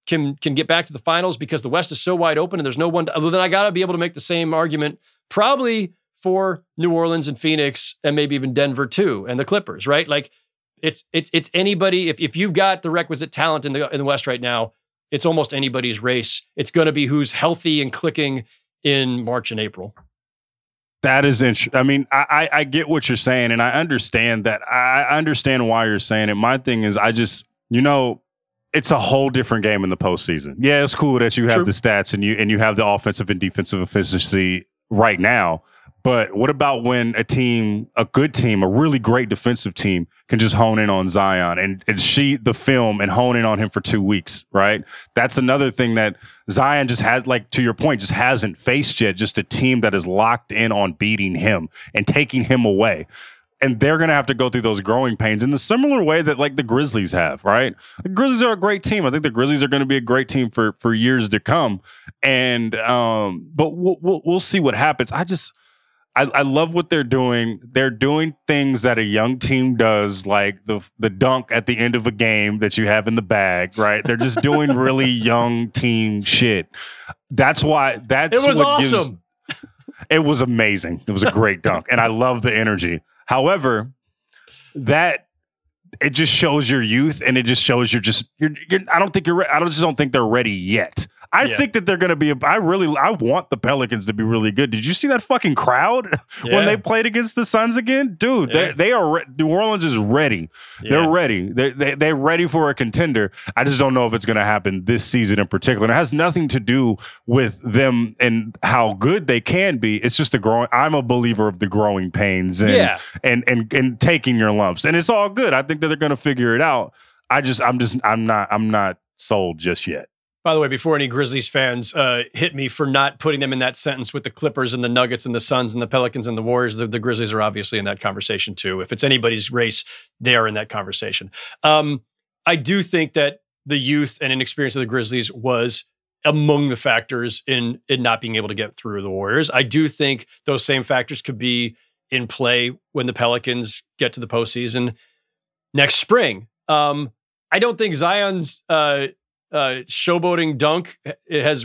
can can get back to the finals because the West is so wide open and there's no one, than I got to be able to make the same argument probably for New Orleans and Phoenix and maybe even Denver too, and the Clippers, right? Like it's it's it's anybody. If if you've got the requisite talent in the in the West right now, it's almost anybody's race. It's going to be who's healthy and clicking in March and April. That is interesting. I mean, I, I, I get what you're saying, and I understand that. I understand why you're saying it. My thing is, I just, you know, it's a whole different game in the postseason. Yeah, it's cool that you have True. the stats and you and you have the offensive and defensive efficiency right now. But what about when a team, a good team, a really great defensive team, can just hone in on Zion and, and sheet the film and hone in on him for two weeks, right? That's another thing that Zion just has, like to your point, just hasn't faced yet. Just a team that is locked in on beating him and taking him away. And they're going to have to go through those growing pains in the similar way that like the Grizzlies have, right? The Grizzlies are a great team. I think the Grizzlies are going to be a great team for for years to come. And um, but we'll, we'll, we'll see what happens. I just I, I, love what they're doing. They're doing things that a young team does, like the the dunk at the end of a game that you have in the bag, right? They're just doing really [laughs] young team shit. That's why that's it was awesome. Gives, it was amazing. It was a great [laughs] dunk, and I love the energy. However, that it just shows your youth, and it just shows you're just you're. you're I don't think you're. I don't just don't think they're ready yet. I yeah. think that they're going to be. I really, I want the Pelicans to be really good. Did you see that fucking crowd yeah. [laughs] when they played against the Suns again, dude? Yeah. They they are. Re- New Orleans is ready. They're ready. They they they're ready for a contender. I just don't know if it's going to happen this season in particular. And it has nothing to do with them and how good they can be. It's just a growing. I'm a believer of the growing pains and yeah. and and and taking your lumps, and it's all good. I think that they're going to figure it out. I just, I'm just, I'm not, I'm not sold just yet. By the way, before any Grizzlies fans uh, hit me for not putting them in that sentence with the Clippers and the Nuggets and the Suns and the Pelicans and the Warriors, the, the Grizzlies are obviously in that conversation too. If it's anybody's race, they are in that conversation. Um, I do think that the youth and inexperience of the Grizzlies was among the factors in in not being able to get through the Warriors. I do think those same factors could be in play when the Pelicans get to the postseason next spring. Um, I don't think Zion's uh, uh, showboating dunk it has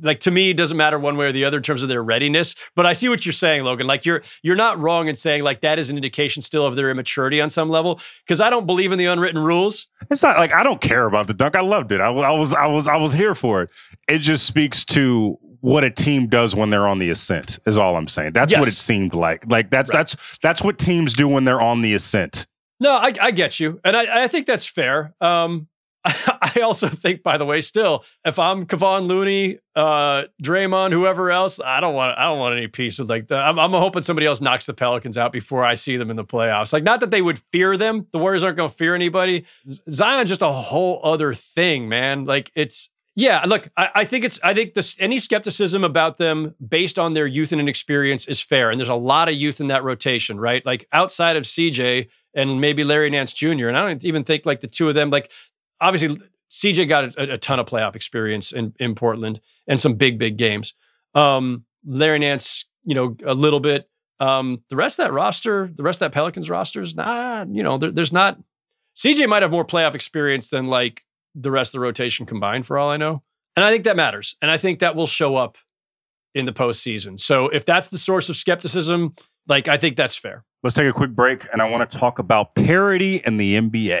like to me it doesn't matter one way or the other in terms of their readiness but i see what you're saying logan. Like you're you're not wrong in saying like that is an indication still of their immaturity on some level because i don't believe in the unwritten rules. It's not like i don't care about the dunk. I loved it. I, I was i was i was here for it. It just speaks to what a team does when they're on the ascent is all i'm saying. That's yes. what it seemed like. Like that's right. that's that's what teams do when they're on the ascent. No i, I get you and I, I think that's fair. Um [laughs] I also think, by the way, still, if I'm Kevon Looney, uh, Draymond, whoever else, I don't want I don't want any piece of like that. I'm, I'm hoping somebody else knocks the Pelicans out before I see them in the playoffs. Like, not that they would fear them. The Warriors aren't going to fear anybody. Zion's just a whole other thing, man. Like, it's yeah, look, I, I, think it's I think this any skepticism about them based on their youth and inexperience is fair. And there's a lot of youth in that rotation, right? Like outside of CJ and maybe Larry Nance Jr. And I don't even think like the two of them, like obviously CJ got a, a ton of playoff experience in, in Portland and some big, big games. Um, Larry Nance, you know, a little bit. Um, the rest of that roster, the rest of that Pelicans roster is not, you know, there, there's not. CJ might have more playoff experience than like the rest of the rotation combined, for all I know. And I think that matters. And I think that will show up in the postseason. So if that's the source of skepticism, like I think that's fair. Let's take a quick break, and I want to talk about parity in the NBA.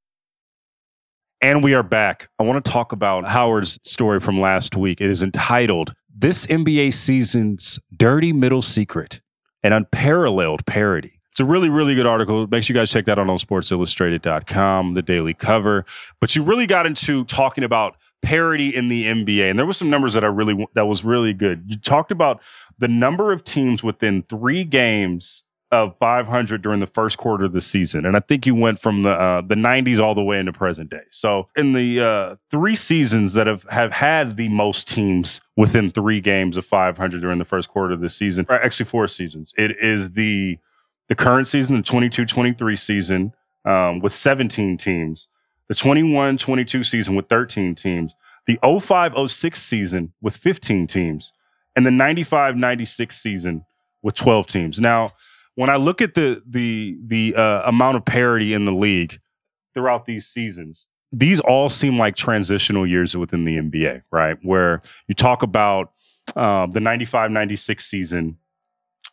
And we are back. I want to talk about Howard's story from last week. It is entitled This NBA Season's Dirty Middle Secret, an unparalleled parity. It's a really, really good article. Make sure you guys check that out on sportsillustrated.com, the daily cover. But you really got into talking about parity in the NBA. And there were some numbers that I really, that was really good. You talked about the number of teams within three games of 500 during the first quarter of the season, and I think you went from the uh, the 90s all the way into present day. So in the uh, three seasons that have have had the most teams within three games of 500 during the first quarter of the season, or actually four seasons, it is the the current season, the 22-23 season um, with 17 teams, the 21-22 season with 13 teams, the 05-06 season with 15 teams, and the 95-96 season with 12 teams. Now when I look at the the the uh, amount of parity in the league throughout these seasons, these all seem like transitional years within the NBA, right? Where you talk about uh, the 95-96 season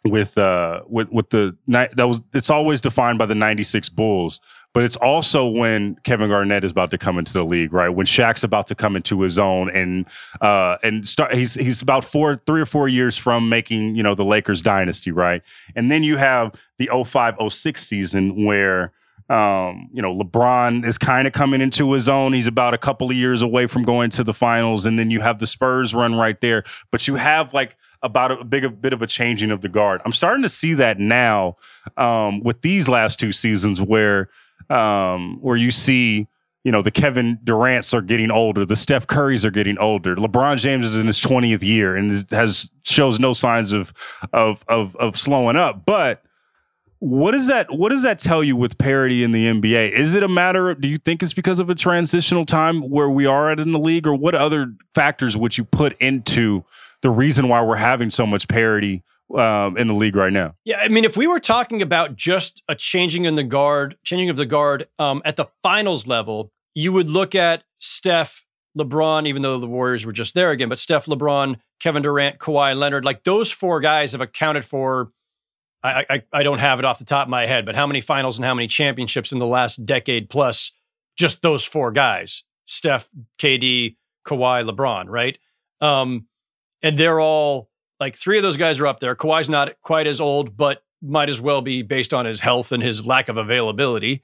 with uh with with the that was it's always defined by the 96 Bulls but it's also when Kevin Garnett is about to come into the league right? When Shaq's about to come into his own and uh and start he's he's about 4 3 or 4 years from making you know the Lakers dynasty right? And then you have the 0506 season where um, you know, LeBron is kind of coming into his own. He's about a couple of years away from going to the finals, and then you have the Spurs run right there. But you have like about a big a bit of a changing of the guard. I'm starting to see that now um, with these last two seasons, where um, where you see you know the Kevin Durant's are getting older, the Steph Currys are getting older. LeBron James is in his 20th year and has shows no signs of of of, of slowing up, but what does that what does that tell you with parity in the NBA? Is it a matter of do you think it's because of a transitional time where we are at in the league or what other factors would you put into the reason why we're having so much parity um, in the league right now? Yeah, I mean, if we were talking about just a changing in the guard, changing of the guard um, at the finals level, you would look at Steph, LeBron, even though the Warriors were just there again, but Steph, LeBron, Kevin Durant, Kawhi Leonard, like those four guys have accounted for I, I, I don't have it off the top of my head, but how many finals and how many championships in the last decade plus just those four guys? Steph, KD, Kawhi, LeBron, right? Um, and they're all like three of those guys are up there. Kawhi's not quite as old, but might as well be based on his health and his lack of availability.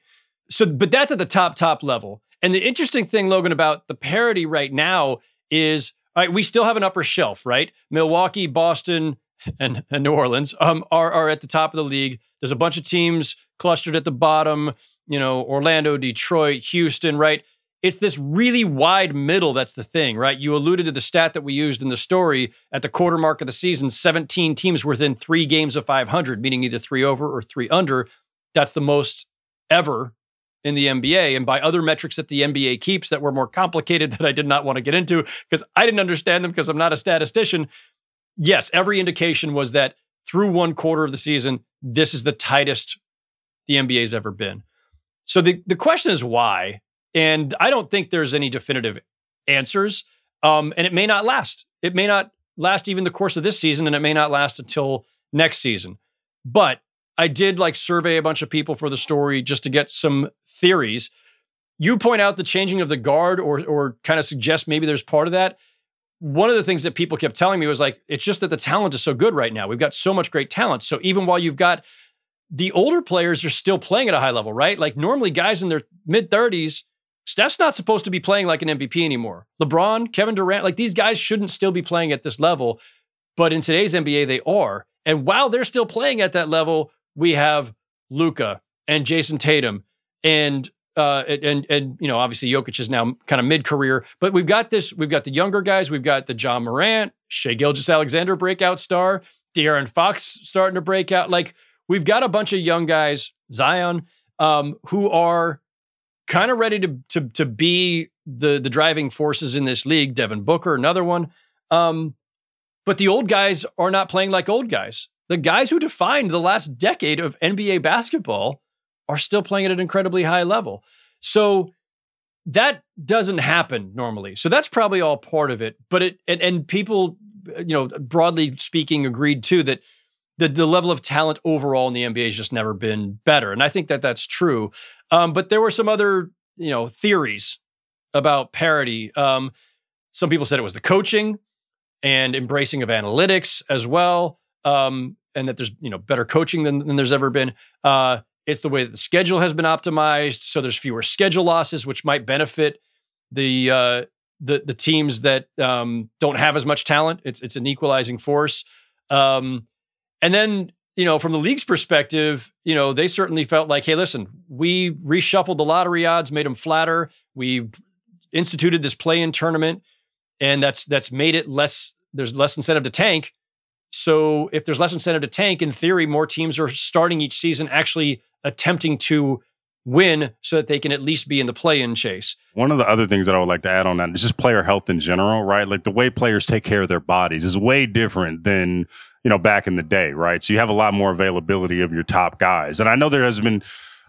So, but that's at the top, top level. And the interesting thing, Logan, about the parity right now is all right, we still have an upper shelf, right? Milwaukee, Boston, and, and New Orleans um, are, are at the top of the league. There's a bunch of teams clustered at the bottom, you know, Orlando, Detroit, Houston, right? It's this really wide middle that's the thing, right? You alluded to the stat that we used in the story at the quarter mark of the season 17 teams within three games of 500, meaning either three over or three under. That's the most ever in the NBA. And by other metrics that the NBA keeps that were more complicated [laughs] that I did not want to get into because I didn't understand them because I'm not a statistician. Yes, every indication was that through one quarter of the season, this is the tightest the NBA's ever been. So the, the question is why? And I don't think there's any definitive answers. Um, and it may not last. It may not last even the course of this season, and it may not last until next season. But I did like survey a bunch of people for the story just to get some theories. You point out the changing of the guard or or kind of suggest maybe there's part of that. One of the things that people kept telling me was like, it's just that the talent is so good right now. We've got so much great talent. So even while you've got the older players are still playing at a high level, right? Like normally guys in their mid 30s, Steph's not supposed to be playing like an MVP anymore. LeBron, Kevin Durant, like these guys shouldn't still be playing at this level. But in today's NBA, they are. And while they're still playing at that level, we have Luka and Jayson Tatum and uh, and and you know obviously Jokic is now kind of mid career, but we've got this. We've got the younger guys. We've got the Ja Morant, Shai Gilgeous-Alexander breakout star, De'Aaron Fox starting to break out. Like we've got a bunch of young guys, Zion, um, who are kind of ready to to to be the the driving forces in this league. Devin Booker, another one. Um, but the old guys are not playing like old guys the guys who defined the last decade of NBA basketball are still playing at an incredibly high level. So that doesn't happen normally. So that's probably all part of it. But it and, and people, you know, broadly speaking, agreed too that the the level of talent overall in the NBA has just never been better. And I think that that's true. Um, but there were some other, you know, theories about parity. Um, some people said it was the coaching and embracing of analytics as well um, and that there's you know better coaching than, than there's ever been. Uh, it's the way that the schedule has been optimized, so there's fewer schedule losses, which might benefit the uh, the the teams that um, don't have as much talent. It's it's an equalizing force. Um, and then you know from the league's perspective, you know they certainly felt like, hey, listen, we reshuffled the lottery odds, made them flatter. We instituted this play-in tournament, and that's that's made it less. There's less incentive to tank so if there's less incentive to tank, in theory, more teams are starting each season actually attempting to win so that they can at least be in the play-in chase. One of the other things that I would like to add on that is just player health in general, right? Like the way players take care of their bodies is way different than, you know, back in the day, right? So you have a lot more availability of your top guys. And I know there has been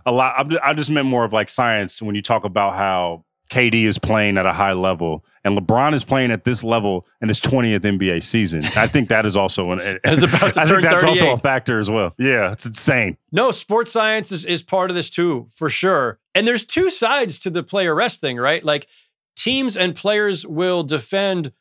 a lot I just meant more of like science when you talk about how KD is playing at a high level and LeBron is playing at this level in his 20th NBA season. I think that is also an [laughs] is about to I turn think that's also a factor as well. Yeah, it's insane. No, sports science is, is part of this too, for sure. And there's two sides to the player rest thing, right? Like teams and players will defend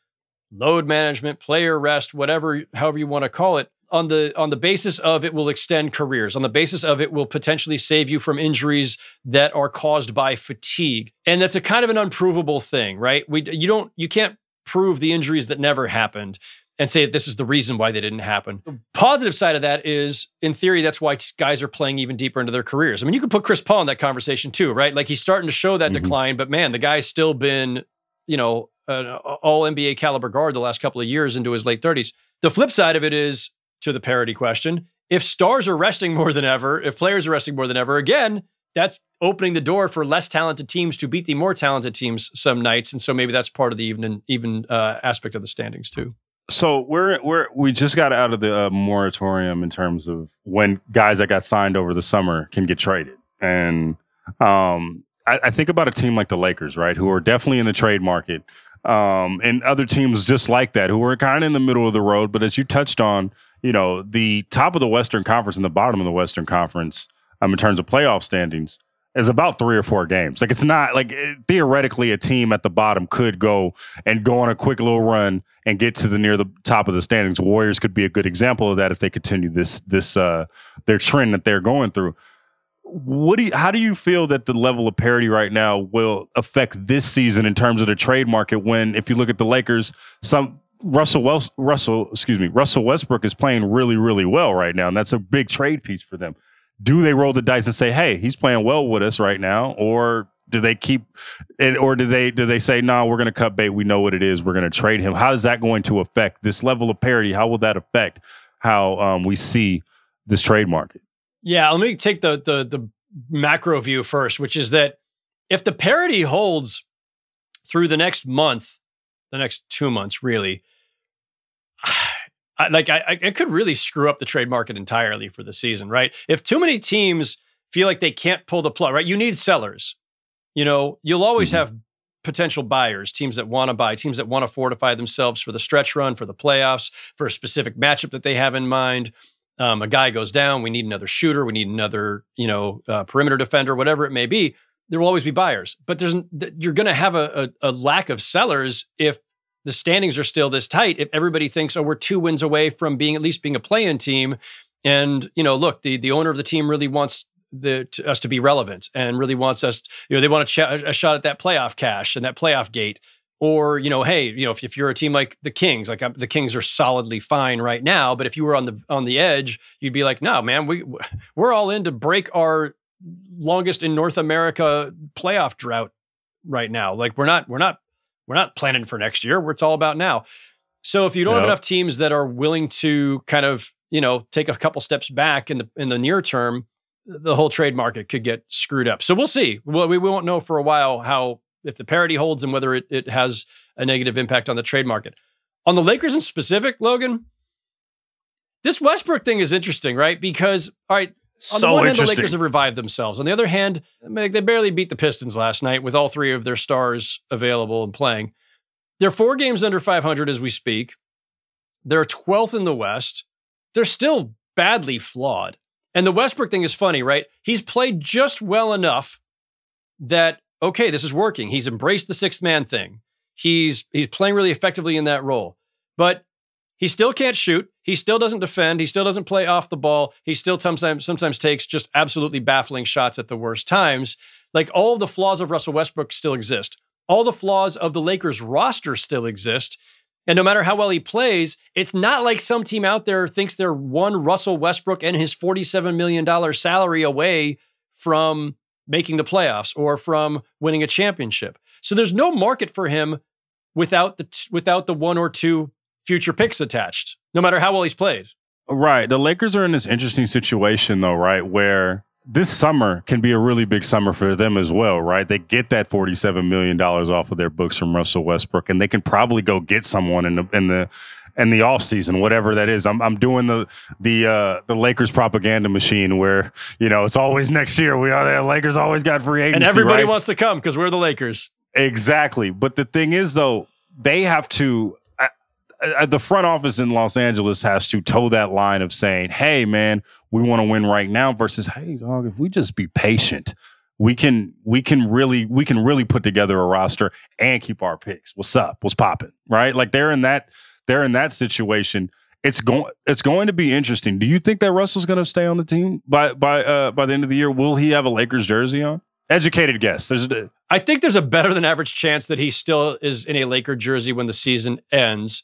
load management, player rest, whatever however you want to call it on the on the basis of it will extend careers on the basis of it will potentially save you from injuries that are caused by fatigue and that's a kind of an unprovable thing right we you don't you can't prove the injuries that never happened and say that this is the reason why they didn't happen. The positive side of that is, in theory, that's why guys are playing even deeper into their careers. I mean, you could put Chris Paul in that conversation too, right? Like he's starting to show that mm-hmm. decline, but man, the guy's still been, you know, an all NBA caliber guard the last couple of years into his late 30s. The flip side of it is to the parity question. If stars are resting more than ever, if players are resting more than ever, again, that's opening the door for less talented teams to beat the more talented teams some nights, and so maybe that's part of the even even uh, aspect of the standings too. So we're we're we just got out of the uh, moratorium in terms of when guys that got signed over the summer can get traded, and um, I, I think about a team like the Lakers, right, who are definitely in the trade market, um, and other teams just like that who are kind of in the middle of the road. But as you touched on, you know, the top of the Western Conference and the bottom of the Western Conference um, in terms of playoff standings is about three or four games. Like it's not like eh, theoretically a team at the bottom could go and go on a quick little run and get to the near the top of the standings. Warriors could be a good example of that if they continue this this uh their trend that they're going through. What do you, how do you feel that the level of parity right now will affect this season in terms of the trade market? When if you look at the Lakers, some Russell Wells, Russell, excuse me, Russell Westbrook is playing really, really well right now, and that's a big trade piece for them. Do they roll the dice and say, "Hey, he's playing well with us right now," or do they keep it, or do they do they say, "No, we're going to cut bait. We know what it is. We're going to trade him." How is that going to affect this level of parity? How will that affect how um, we see this trade market? Yeah, let me take the the the macro view first, which is that if the parity holds through the next month, the next two months, really, [sighs] I, like I, it could really screw up the trade market entirely for the season, right? If too many teams feel like they can't pull the plug, right? You need sellers. You know, you'll always mm-hmm. have potential buyers, teams that want to buy, teams that want to fortify themselves for the stretch run, for the playoffs, for a specific matchup that they have in mind. Um, a guy goes down, we need another shooter, we need another, you know, uh, perimeter defender, whatever it may be. There will always be buyers, but there's you're going to have a, a, a lack of sellers if the standings are still this tight, if everybody thinks, oh, we're two wins away from being at least being a play-in team, and you know, look, the the owner of the team really wants the to, us to be relevant and really wants us, you know, they want a, ch- a shot at that playoff cash and that playoff gate. Or you know, hey, you know, if, if you're a team like the Kings, like uh, the Kings are solidly fine right now, but if you were on the on the edge, you'd be like, no, man, we [laughs] we're all in to break our longest in North America playoff drought right now. Like we're not we're not we're not planning for next year. We're it's all about now. So if you don't have enough teams that are willing to kind of, you know, take a couple steps back in the in the near term, the whole trade market could get screwed up. So we'll see. Well, we won't know for a while how if the parity holds and whether it, it has a negative impact on the trade market. On the Lakers in specific, Logan, this Westbrook thing is interesting, right? Because all right, on so the one hand, the Lakers have revived themselves. On the other hand, they barely beat the Pistons last night with all three of their stars available and playing. They're four games under 500 as we speak. They're 12th in the West. They're still badly flawed. And the Westbrook thing is funny, right? He's played just well enough that okay, this is working. He's embraced the sixth man thing. He's he's playing really effectively in that role. But he still can't shoot. He still doesn't defend. He still doesn't play off the ball. He still sometimes sometimes takes just absolutely baffling shots at the worst times. Like all the flaws of Russell Westbrook still exist. All the flaws of the Lakers roster still exist. And no matter how well he plays, it's not like some team out there thinks they're one Russell Westbrook and his $47 million salary away from making the playoffs or from winning a championship. So there's no market for him without the without the one or two future picks attached, no matter how well he's played. Right. The Lakers are in this interesting situation, though, right? Where this summer can be a really big summer for them as well, right? They get that $47 million off of their books from Russell Westbrook, and they can probably go get someone in the, in the, in the off season, whatever that is. I'm I'm doing the the uh, the Lakers propaganda machine where you know it's always next year. We are the Lakers always got free agency, and everybody right? wants to come because we're the Lakers. Exactly, but the thing is though, they have to the front office in Los Angeles has to toe that line of saying, "Hey, man, we want to win right now," versus, "Hey, dog, if we just be patient, we can we can really we can really put together a roster and keep our picks. What's up? What's popping? Right? Like they're in that they're in that situation. It's going it's going to be interesting. Do you think that Russell's going to stay on the team by by uh, by the end of the year? Will he have a Lakers jersey on? Educated guess. There's a, I think there's a better than average chance that he still is in a Laker jersey when the season ends.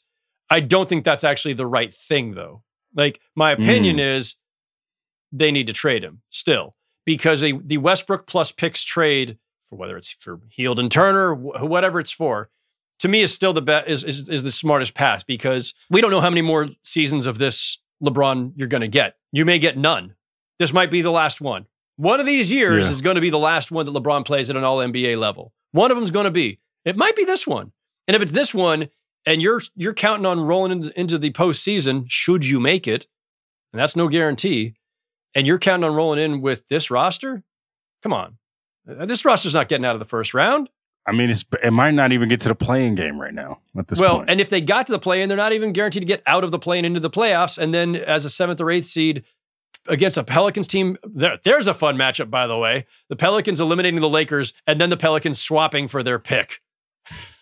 I don't think that's actually the right thing, though. Like, my opinion mm. is they need to trade him still because they, the Westbrook plus picks trade, for whether it's for Hield and Turner, wh- whatever it's for, to me is still the best is, is is the smartest path because we don't know how many more seasons of this LeBron you're going to get. You may get none. This might be the last one. One of these years yeah. is going to be the last one that LeBron plays at an All NBA level. One of them's going to be. It might be this one. And if it's this one, and you're you're counting on rolling into, into the postseason should you make it, and that's no guarantee. And you're counting on rolling in with this roster. Come on, uh, this roster's not getting out of the first round. I mean, it might not even get to the play-in game right now at this well, point. and if they got to the play in, they're not even guaranteed to get out of the play and into the playoffs. And then as a seventh or eighth seed, against a Pelicans team. There, there's a fun matchup, by the way. The Pelicans eliminating the Lakers, and then the Pelicans swapping for their pick.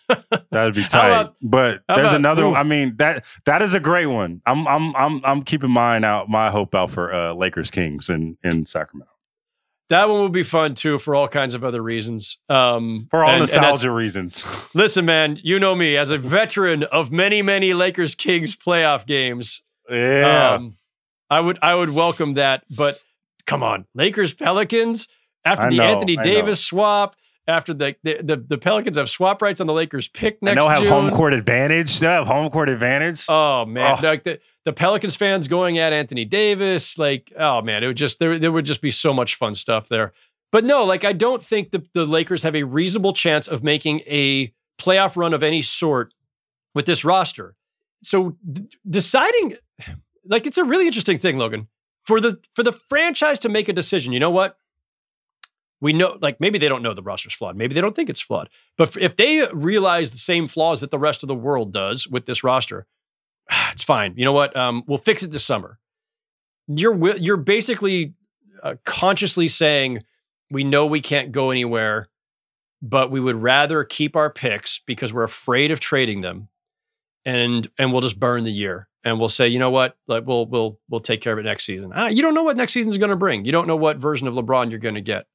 [laughs] That'd be tight. about- but there's about- another. oof. I mean that that is a great one. I'm I'm I'm I'm keeping mine out. My hope out for uh, Lakers Kings in in Sacramento That one will be fun too for all kinds of other reasons. Um, for all and- and as- nostalgia reasons. [laughs] listen, man, you know me as a veteran of many, many Lakers Kings playoff games. yeah. Um, I would I would welcome that, but come on, Lakers Pelicans after I the know, Anthony I Davis swap, after the, the the the Pelicans have swap rights on the Lakers pick and next they'll have June. home court advantage. They'll have home court advantage. Oh man, Oh. like the, the Pelicans fans going at Anthony Davis, like oh man, it would just there there would just be so much fun stuff there. But no, like I don't think the the Lakers have a reasonable chance of making a playoff run of any sort with this roster. So d- deciding, like it's a really interesting thing, Logan, for the for the franchise to make a decision. You know what? We know, like maybe they don't know the roster's flawed. Maybe they don't think it's flawed. But if they realize the same flaws that the rest of the world does with this roster, [sighs] it's fine. You know what? Um, we'll fix it this summer. You're you're basically uh, consciously saying we know we can't go anywhere, but we would rather keep our picks because we're afraid of trading them, and and we'll just burn the year and we'll say, you know what? Like we'll we'll we'll take care of it next season. Ah, you don't know what next season's going to bring. You don't know what version of LeBron you're going to get.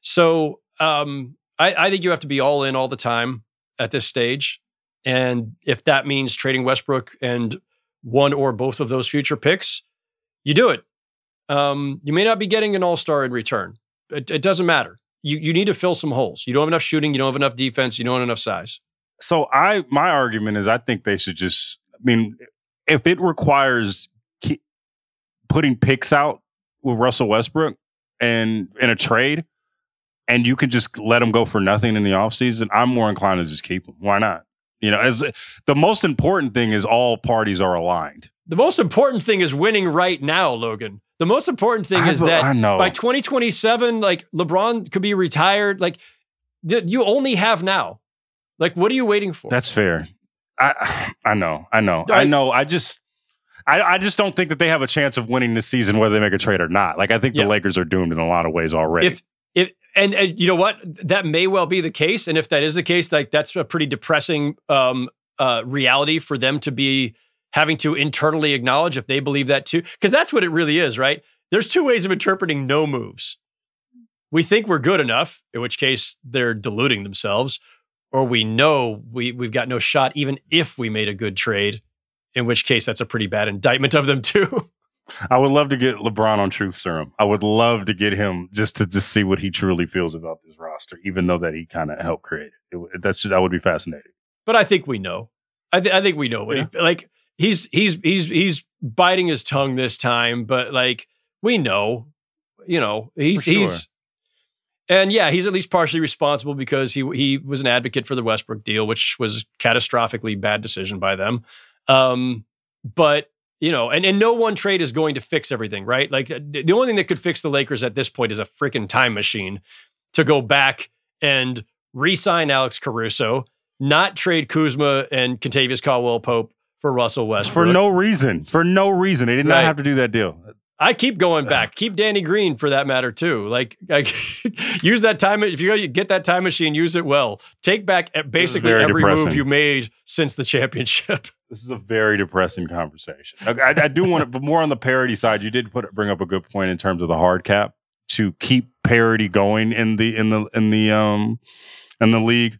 So um, I, I think you have to be all in all the time at this stage. And if that means trading Westbrook and one or both of those future picks, you do it. Um, you may not be getting an all star in return. It, it doesn't matter. You, you need to fill some holes. You don't have enough shooting. You don't have enough defense. You don't have enough size. So I my argument is I think they should just I mean if it requires putting picks out with Russell Westbrook and in a trade and you can just let him go for nothing in the offseason, I'm more inclined to just keep him. Why not? You know, as the most important thing is all parties are aligned. The most important thing is winning right now, Logan. The most important thing I is that by 2027, like LeBron could be retired. Like th- you only have now. Like, what are you waiting for? That's fair. I I know, I know, I- I know. I just I, I just don't think that they have a chance of winning this season whether they make a trade or not. Like I think Yeah. the Lakers are doomed in a lot of ways already. if and, and you know what? That may well be the case. And if that is the case like that's a pretty depressing um uh reality for them to be having to internally acknowledge if they believe that too. Because that's what it really is right? There's two ways of interpreting no moves. We think we're good enough in which case they're deluding themselves or we know we we've got no shot even if we made a good trade in which case that's a pretty bad indictment of them too [laughs] I would love to get LeBron on Truth Serum. I would love to get him just to just see what he truly feels about this roster, even though that he kind of helped create it. it. That's that would be fascinating. but I think we know. I, th- I think we know what he like. He's he's he's he's biting his tongue this time, but like we know, you know, he's sure. he's and yeah, he's at least partially responsible because he he was an advocate for the Westbrook deal, which was catastrophically bad decision by them. Um, but you know, and, and no one trade is going to fix everything, right? Like uh, the the only thing that could fix the Lakers at this point is a freaking time machine to go back and re-sign Alex Caruso, not trade Kuzma and Kentavious Caldwell-Pope for Russell Westbrook. For no reason. For no reason. They did not Right. have to do that deal. I keep going back. keep Danny Green for that matter too. Like, [laughs] like use that time if you're gonna get that time machine, use it well. Take back basically very every move you made since the championship. [laughs] This is a very depressing conversation. I, I, do want to, but more on the parity side. You did put bring up a good point in terms of the hard cap to keep parity going in the in the in the um in the league.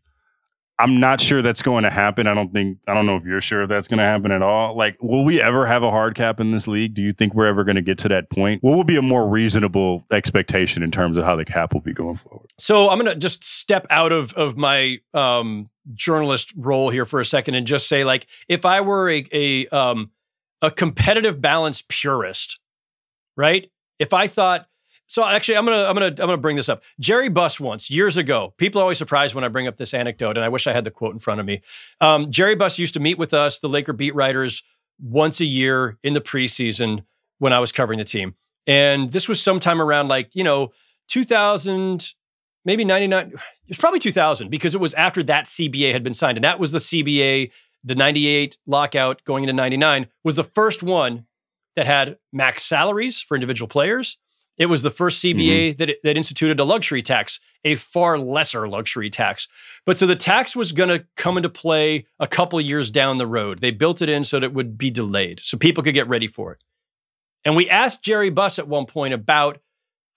I'm not sure that's going to happen. I don't think I don't know if you're sure if that's going to happen at all. Like, will we ever have a hard cap in this league? Do you think we're ever going to get to that point? What would be a more reasonable expectation in terms of how the cap will be going forward? So I'm gonna just step out of of my um, journalist role here for a second and just say, like, if I were a a um, a competitive balance purist, right? If I thought so, actually, I'm gonna I'm gonna I'm gonna bring this up. Jerry Buss once years ago. People are always surprised when I bring up this anecdote, and I wish I had the quote in front of me. Um, Jerry Buss used to meet with us, the Laker beat writers, once a year in the preseason when I was covering the team, and this was sometime around like you know 2000 maybe 99 it was probably 2000 because it was after that cba had been signed and that was the cba the 98 lockout going into 99 was the first one that had max salaries for individual players. It was the first mm-hmm. CBA that, that instituted a luxury tax, a far lesser luxury tax. But so the tax was going to come into play a couple of years down the road. They built it in so that it would be delayed so people could get ready for it. And we asked Jerry Buss at one point about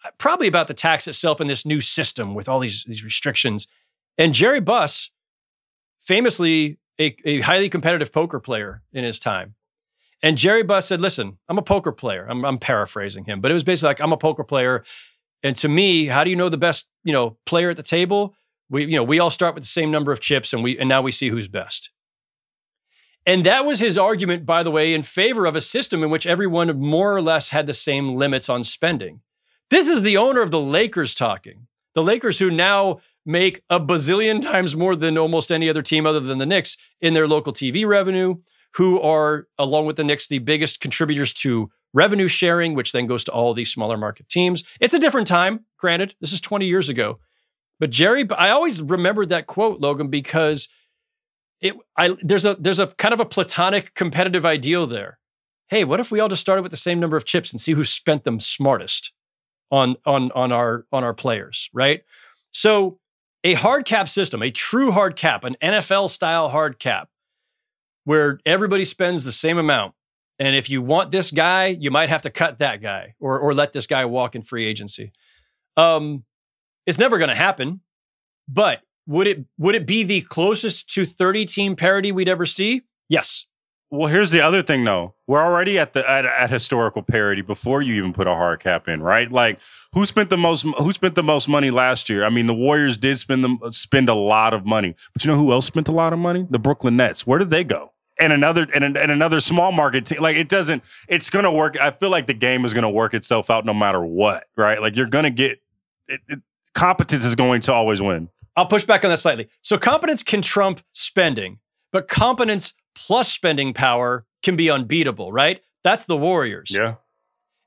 uh, probably about the tax itself and this new system with all these, these restrictions. And Jerry Buss, famously a, a highly competitive poker player in his time, and Jerry Buss said, listen, I'm a poker player. I'm, I'm paraphrasing him, but it was basically like, I'm a poker player. And to me, how do you know the best, you know, player at the table? We, you know, we all start with the same number of chips and we, and now we see who's best. And that was his argument, by the way, in favor of a system in which everyone more or less had the same limits on spending. This is the owner of the Lakers talking. The Lakers, who now make a bazillion times more than almost any other team other than the Knicks in their local TV revenue, who are, along with the Knicks, the biggest contributors to revenue sharing, which then goes to all these smaller market teams. It's a different time, granted. This is 20 years ago. But Jerry, I always remembered that quote, Logan, because it I there's a there's a kind of a platonic competitive ideal there. Hey, what if we all just started with the same number of chips and see who spent them smartest on on on our on our players, right? So a hard cap system, a true hard cap, an NFL style hard cap, where everybody spends the same amount. And if you want this guy, you might have to cut that guy or, or let this guy walk in free agency. Um, it's never going to happen. But would it would it be the closest to 30 team parity we'd ever see? Yes. Well, here's the other thing, though. We're already at the at, at, historical parity before you even put a hard cap in, right? Like, who spent the most? Who spent the most money last year? I mean, the Warriors did spend them spend a lot of money, but you know who else spent a lot of money? The Brooklyn Nets. Where did they go? And another and, and another small market team. Like, it doesn't. It's gonna work. I feel like the game is gonna work itself out no matter what, right? Like, you're gonna get it, it, competence is going to always win. I'll push back on that slightly. So competence can trump spending, but competence plus spending power can be unbeatable, right? That's the Warriors. Yeah.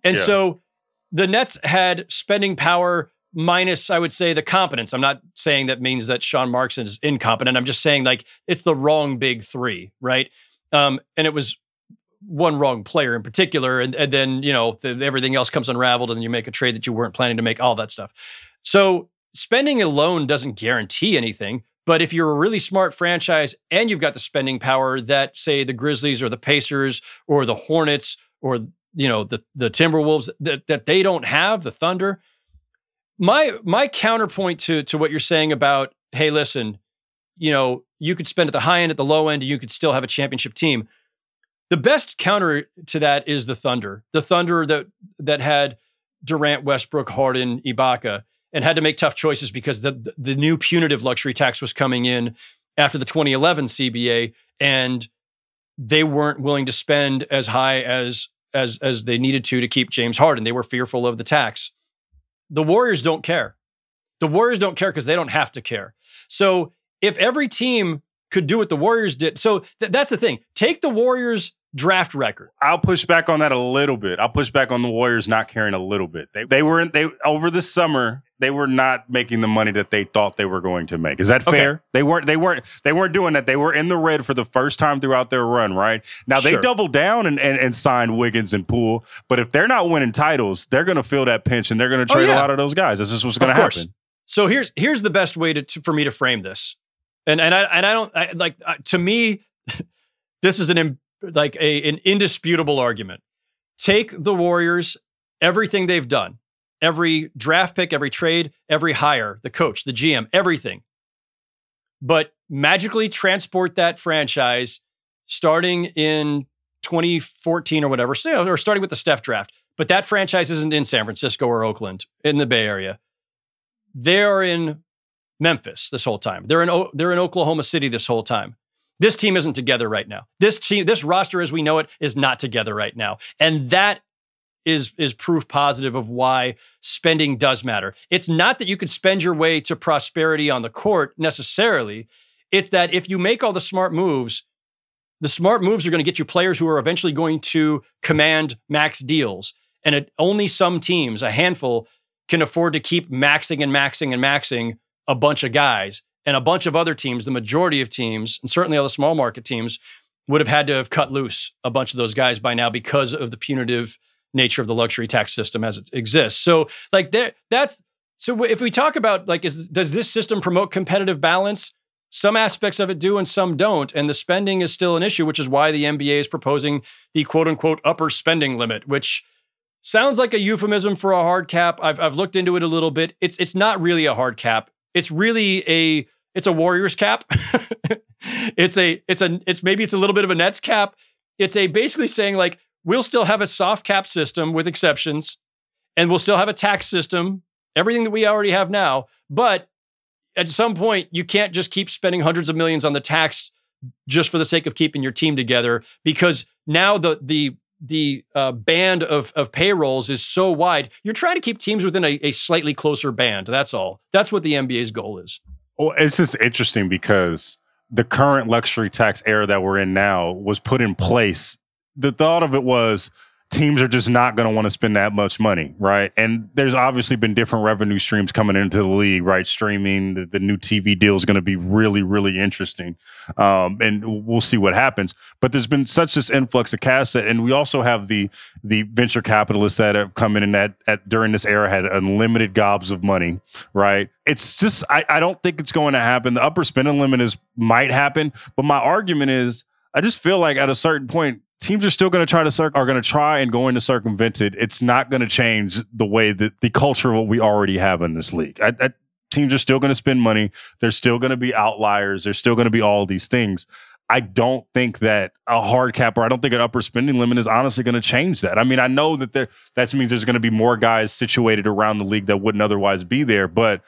And Yeah. so the Nets had spending power minus, I would say, the competence. I'm not saying that means that Sean Marks is incompetent. I'm just saying like it's the wrong big three, right? Um, and it was one wrong player in particular, and, and then you know the, everything else comes unraveled, and you make a trade that you weren't planning to make, all that stuff. So spending alone doesn't guarantee anything. But if you're a really smart franchise and you've got the spending power that, say, the Grizzlies or the Pacers or the Hornets or you know the the Timberwolves that that they don't have, the Thunder. My my counterpoint to to what you're saying about, hey, listen, you know, you could spend at the high end, at the low end, and you could still have a championship team. The best counter to that is the Thunder. The Thunder that that had Durant, Westbrook, Harden, Ibaka, and had to make tough choices because the the new punitive luxury tax was coming in after the 2011 CBA, and they weren't willing to spend as high as as as they needed to to keep James Harden. They were fearful of the tax. The Warriors don't care. The Warriors don't care because they don't have to care. So if every team could do what the Warriors did, so th- that's the thing. Take the Warriors draft record. I'll push back on that a little bit. I'll push back on the Warriors not caring a little bit. They they weren't they over the summer they were not making the money that they thought they were going to make. Is that Okay. fair? They weren't they weren't they weren't doing that. They were in the red for the first time throughout their run, right? Now they Sure. doubled down and, and, and signed Wiggins and Poole, but if they're not winning titles, they're gonna feel that pinch and they're gonna Oh, trade yeah. a lot of those guys. This is what's gonna Of happen. So here's here's the best way to, to for me to frame this, and and I and I don't I, like uh, to me, [laughs] this is an like a an indisputable argument. Take the Warriors, everything they've done, every draft pick, every trade, every hire, the coach, the GM, everything, but magically transport that franchise starting in 2014 or whatever, or starting with the Steph draft. But that franchise isn't in San Francisco or Oakland, in the Bay Area they're in Memphis this whole time. They're in O- they're in Oklahoma City this whole time. This team isn't together right now. This team, this roster as we know it, is not together right now, and that is is proof positive of why spending does matter. It's not that you can spend your way to prosperity on the court necessarily. It's that if you make all the smart moves, the smart moves are going to get you players who are eventually going to command max deals. And it, only some teams, a handful, can afford to keep maxing and maxing and maxing a bunch of guys. And a bunch of other teams, the majority of teams, and certainly all the small market teams, would have had to have cut loose a bunch of those guys by now because of the punitive nature of the luxury tax system as it exists. So like there that's so if we talk about like is does this system promote competitive balance? Some aspects of it do and some don't. And the spending is still an issue, which is why the NBA is proposing the quote unquote upper spending limit, which sounds like a euphemism for a hard cap. I've, I've looked into it a little bit. It's it's not really a hard cap. It's really a it's a Warriors cap. [laughs] it's a it's a it's maybe it's a little bit of a Nets cap. It's a basically saying like we'll still have a soft cap system with exceptions, and we'll still have a tax system, everything that we already have now. But at some point, you can't just keep spending hundreds of millions on the tax just for the sake of keeping your team together because now the the the uh, band of of payrolls is so wide. You're trying to keep teams within a, a slightly closer band. That's all. That's what the NBA's goal is. Well, it's just interesting because the current luxury tax era that we're in now was put in place. The thought of it was teams are just not going to want to spend that much money, right? And there's obviously been different revenue streams coming into the league, right? Streaming, the, the new TV deal is going to be really, really interesting, um, and we'll see what happens. But there's been such this influx of cash, that, and we also have the the venture capitalists that have come in and that at, during this era had unlimited gobs of money, right? It's just I, I don't think it's going to happen. The upper spending limit is might happen, but my argument is. I just feel like at a certain point, teams are still going to try to cir- are going to try and go into circumvent it. It's not going to change the way that the culture of what we already have in this league. I, I, teams are still going to spend money. There's still going to be outliers. There's still going to be all these things. I don't think that a hard cap or I don't think an upper spending limit is honestly going to change that. I mean, I know that there that means there's going to be more guys situated around the league that wouldn't otherwise be there, but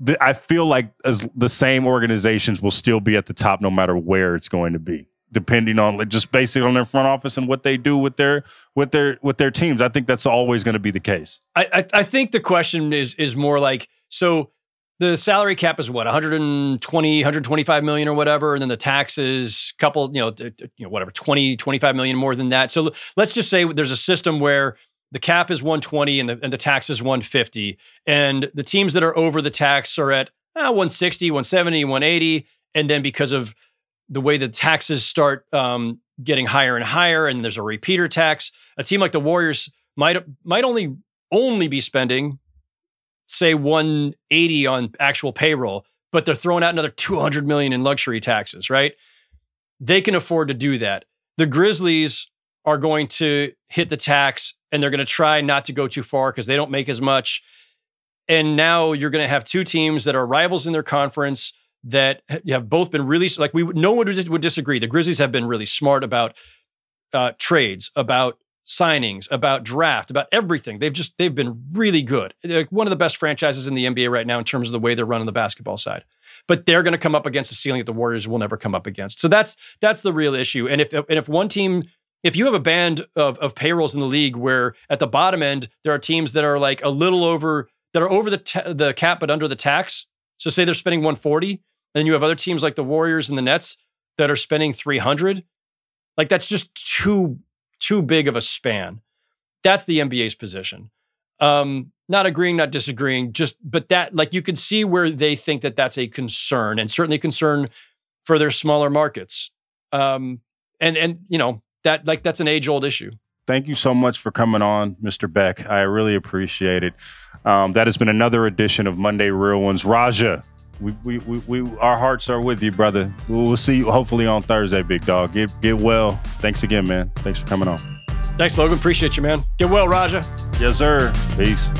the, I feel like as the same organizations will still be at the top no matter where it's going to be depending on just basically on their front office and what they do with their with their with their teams. I think that's always going to be the case. I, I, I think the question is is more like so the salary cap is what 120 125 million or whatever and then the taxes couple you know you know whatever 20 25 million more than that so let's just say there's a system where the cap is 120 and the and the tax is 150 and the teams that are over the tax are at ah, 160 170 180 and then because of the way the taxes start um, getting higher and higher, and there's a repeater tax. A team like the Warriors might might only only be spending, say, 180 on actual payroll, but they're throwing out another 200 million in luxury taxes. Right? They can afford to do that. The Grizzlies are going to hit the tax, and they're going to try not to go too far because they don't make as much. And now you're going to have two teams that are rivals in their conference that have both been really like we no one would, would disagree. The Grizzlies have been really smart about uh, trades, about signings, about draft, about everything. They've just they've been really good. They're one of the best franchises in the NBA right now in terms of the way they're running the basketball side. But they're going to come up against a ceiling that the Warriors will never come up against. So that's that's the real issue. And if and if one team if you have a band of, of payrolls in the league where at the bottom end there are teams that are like a little over that are over the ta- the cap but under the tax. So say they're spending 140, then you have other teams like the Warriors and the Nets that are spending 300. Like that's just too too big of a span. That's the NBA's position. Um, not agreeing, not disagreeing, just but that like you can see where they think that that's a concern and certainly a concern for their smaller markets. Um, and and you know that like that's an age old issue. Thank you so much for coming on, Mr. Beck. I really appreciate it. Um, that has been another edition of Monday Real Ones. Raja, we, we, we, we, our hearts are with you, brother. We'll see you hopefully on Thursday, big dog. Get get well. Thanks again, man. Thanks for coming on. Thanks, Logan. Appreciate you, man. Get well, Raja. Yes, sir. Peace.